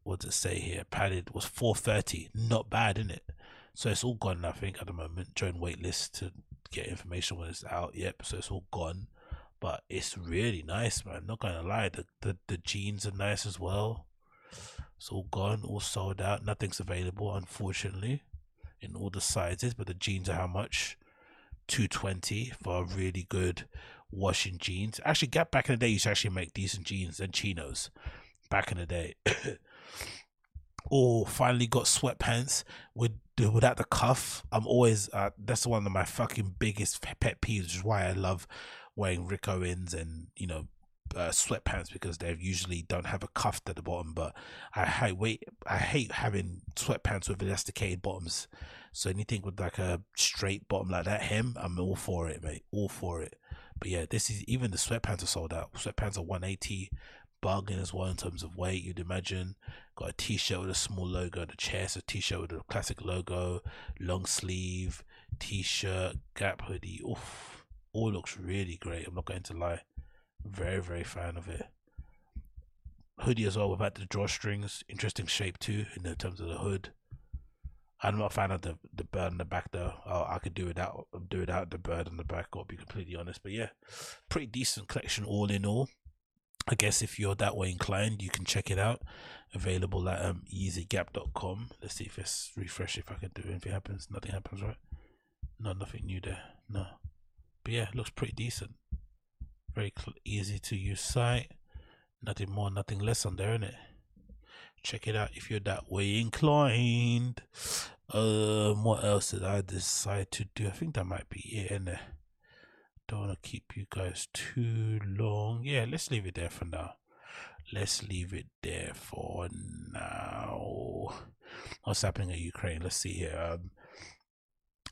what does it say here? Padded was four thirty. Not bad, isn't it? So it's all gone, I think, at the moment. Join waitlist to get information when it's out. Yep, so it's all gone. But it's really nice, man. Not gonna lie, the, the, the jeans are nice as well. It's all gone, all sold out. Nothing's available, unfortunately, in all the sizes. But the jeans are how much? 220 for a really good washing jeans. Actually, Gap back in the day used to actually make decent jeans and chinos. Back in the day. or oh, finally got sweatpants with without the cuff. I'm always uh, that's one of my fucking biggest pet peeves, which is why I love wearing Rick Owens and you know uh, sweatpants because they usually don't have a cuff at the bottom. But I hate wait, I hate having sweatpants with elasticated bottoms. So anything with like a straight bottom like that hem, I'm all for it, mate. All for it. But yeah, this is even the sweatpants are sold out. Sweatpants are 180 bargain as well in terms of weight. You'd imagine got a t-shirt with a small logo. The chest, a t-shirt with a classic logo, long sleeve t-shirt, Gap hoodie. Oof, all looks really great. I'm not going to lie. Very very fan of it. Hoodie as well without the drawstrings. Interesting shape too in terms of the hood. I'm not a fan of the the bird on the back though. Oh, I could do without do without the bird on the back. I'll be completely honest. But yeah, pretty decent collection all in all. I guess if you're that way inclined, you can check it out. Available at um, yeezygap.com. Let's see if it's refresh. If I can do anything happens, nothing happens, right? No, nothing new there. No. but yeah, looks pretty decent. Very easy to use site. Nothing more, nothing less on there, innit? Check it out if you're that way inclined. Um, what else did I decide to do? I think that might be it, innit? Don't want to keep you guys too long. Yeah, let's leave it there for now. Let's leave it there for now. What's happening in Ukraine? Let's see here. Um,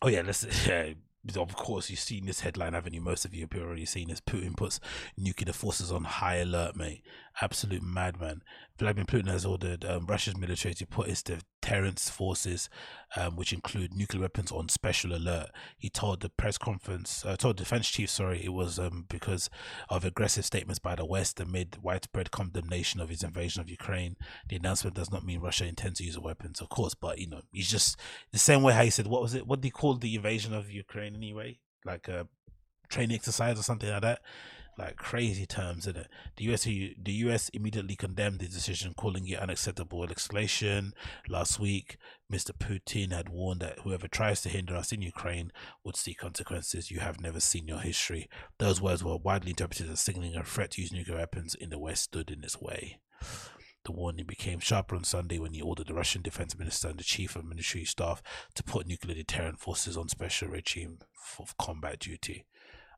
oh yeah, let's yeah, of course, you've seen this headline, haven't you? Most of you have already seen this. Putin puts nuclear forces on high alert, mate. Absolute madman. Vladimir Putin has ordered um, Russia's military to put its deterrence forces, um, which include nuclear weapons, on special alert. He told the press conference, uh, told defense chief, sorry, it was um, because of aggressive statements by the West amid widespread condemnation of his invasion of Ukraine. The announcement does not mean Russia intends to use weapons, of course, but you know, he's just the same way how he said, what was it? What did he call the invasion of Ukraine anyway? Like a training exercise or something like that like crazy terms in it. The US the US immediately condemned the decision, calling it unacceptable escalation. Last week, Mr. Putin had warned that whoever tries to hinder us in Ukraine would see consequences you have never seen in your history. Those words were widely interpreted as signaling a threat to use nuclear weapons in the West stood in its way. The warning became sharper on Sunday when he ordered the Russian defense minister and the chief of military staff to put nuclear deterrent forces on special regime for combat duty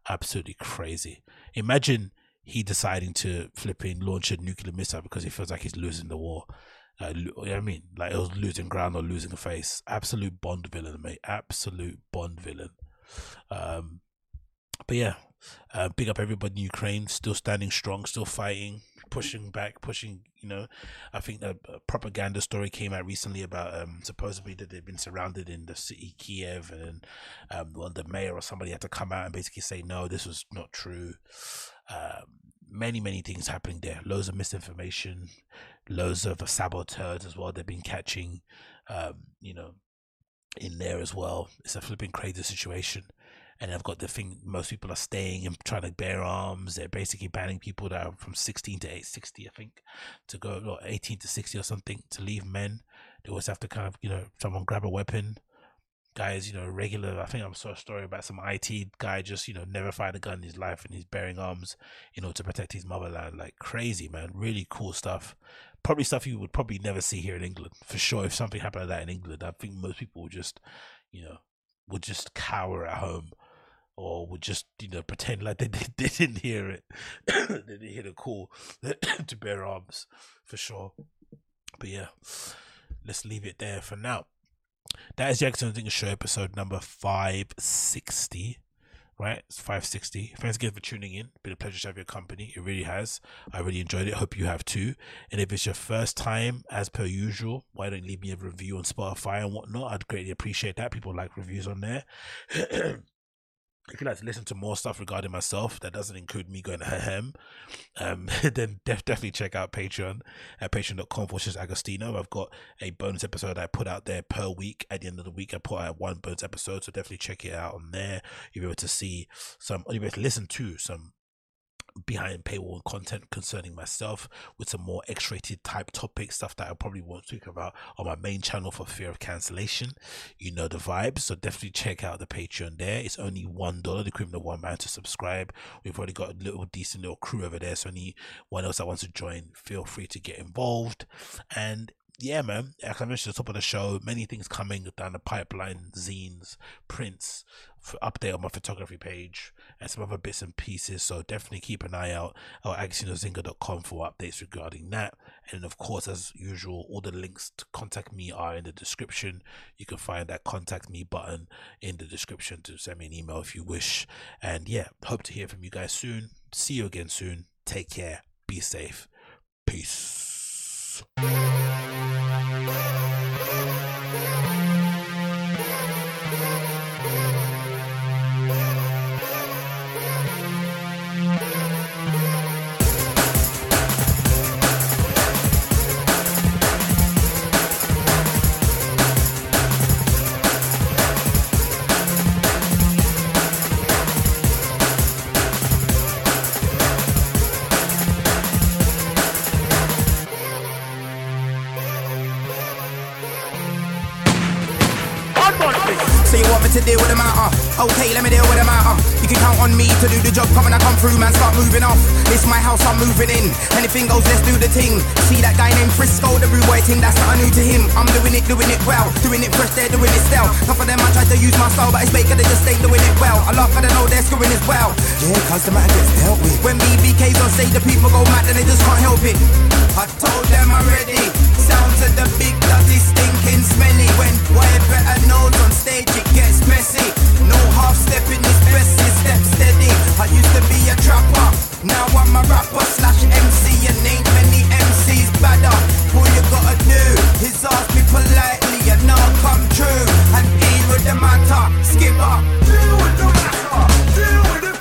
absolutely crazy. Imagine he deciding to flipping launch a nuclear missile because he feels like he's losing the war. Know I mean? Like it was losing ground or losing a face. Absolute Bond villain, mate. Absolute Bond villain. Um, but yeah, uh, big up everybody in Ukraine, still standing strong, still fighting, pushing back, pushing. You know, I think a, a propaganda story came out recently about um, supposedly that they've been surrounded in the city Kiev, and um, well, the mayor or somebody had to come out and basically say no, this was not true. Um, many many things happening there. Loads of misinformation, loads of saboteurs as well. They've been catching, um, you know, in there as well. It's a flipping crazy situation and I've got the thing most people are staying and trying to bear arms. They're basically banning people that are from 16 to 60, I think, to go or 18 to 60 or something to leave men. They always have to kind of, you know, someone grab a weapon. Guys, you know, regular. I think I saw a story about some IT guy just, you know, never fired a gun in his life and he's bearing arms, you know, to protect his motherland. Like crazy, man. Really cool stuff. Probably stuff you would probably never see here in England for sure. If something happened like that in England, I think most people would just, you know, would just cower at home or would just you know pretend like they, they, didn't hear it. They didn't hear the call to bear arms for sure. But yeah let's leave it there for now. That is Agostinho Zinga Show episode number 560 right? It's 560 thanks again for tuning in. Been a pleasure to have your company. It really has. I really enjoyed it. Hope you have too. And if it's your first time as per usual why don't you leave me a review on spotify and whatnot? I'd greatly appreciate that. People like reviews on there if you'd like to listen to more stuff regarding myself that doesn't include me going ahem, um, then def- definitely check out Patreon at patreon.com for Agostinho. I've got a bonus episode I put out there per week. At the end of the week, I put out one bonus episode, so definitely check it out on there. You'll be able to see some, you'll be able to listen to some behind paywall content concerning myself with some more X-rated type topics, stuff that I probably won't speak about on my main channel for fear of cancellation. You know the vibes, so definitely check out the Patreon there. It's only one dollar, the of one man to subscribe. We've already got a little decent little crew over there, so anyone else that wants to join, feel free to get involved. And yeah, man, like I mentioned at the top of the show, many things coming down the pipeline, zines, prints, update on my photography page, and some other bits and pieces. So definitely keep an eye out at agostinhozinga.com for updates regarding that. And of course, as usual, all the links to contact me are in the description. You can find that contact me button in the description to send me an email if you wish. And yeah, hope to hear from you guys soon. See you again soon. Take care. Be safe. Peace. Me deal with the matter. You can count on me to do the job. Come when I come through, man, start moving off. It's my house, I'm moving in. Anything goes, let's do the thing. See that guy named Frisco, the rude boy thing, that's not new to him. I'm doing it, doing it well. Doing it fresh, they're doing it still. Half of them I tried to use my style, but it's fake, they just stay doing it well. I laugh, I don't know they're screwing as well. Yeah, cause the man gets dealt with. When BBK's on stage, the people go mad and they just can't help it. I told them already sounds of the big bloody stinking smelly. When wire better know, on stage it gets messy. No half stepping is best, you step steady. I used to be a trapper, now I'm a rapper slash MC. And ain't many MCs badder. All you gotta do is ask me politely, and I'll come true. And deal with the matter, skipper. Deal with the matter, deal with the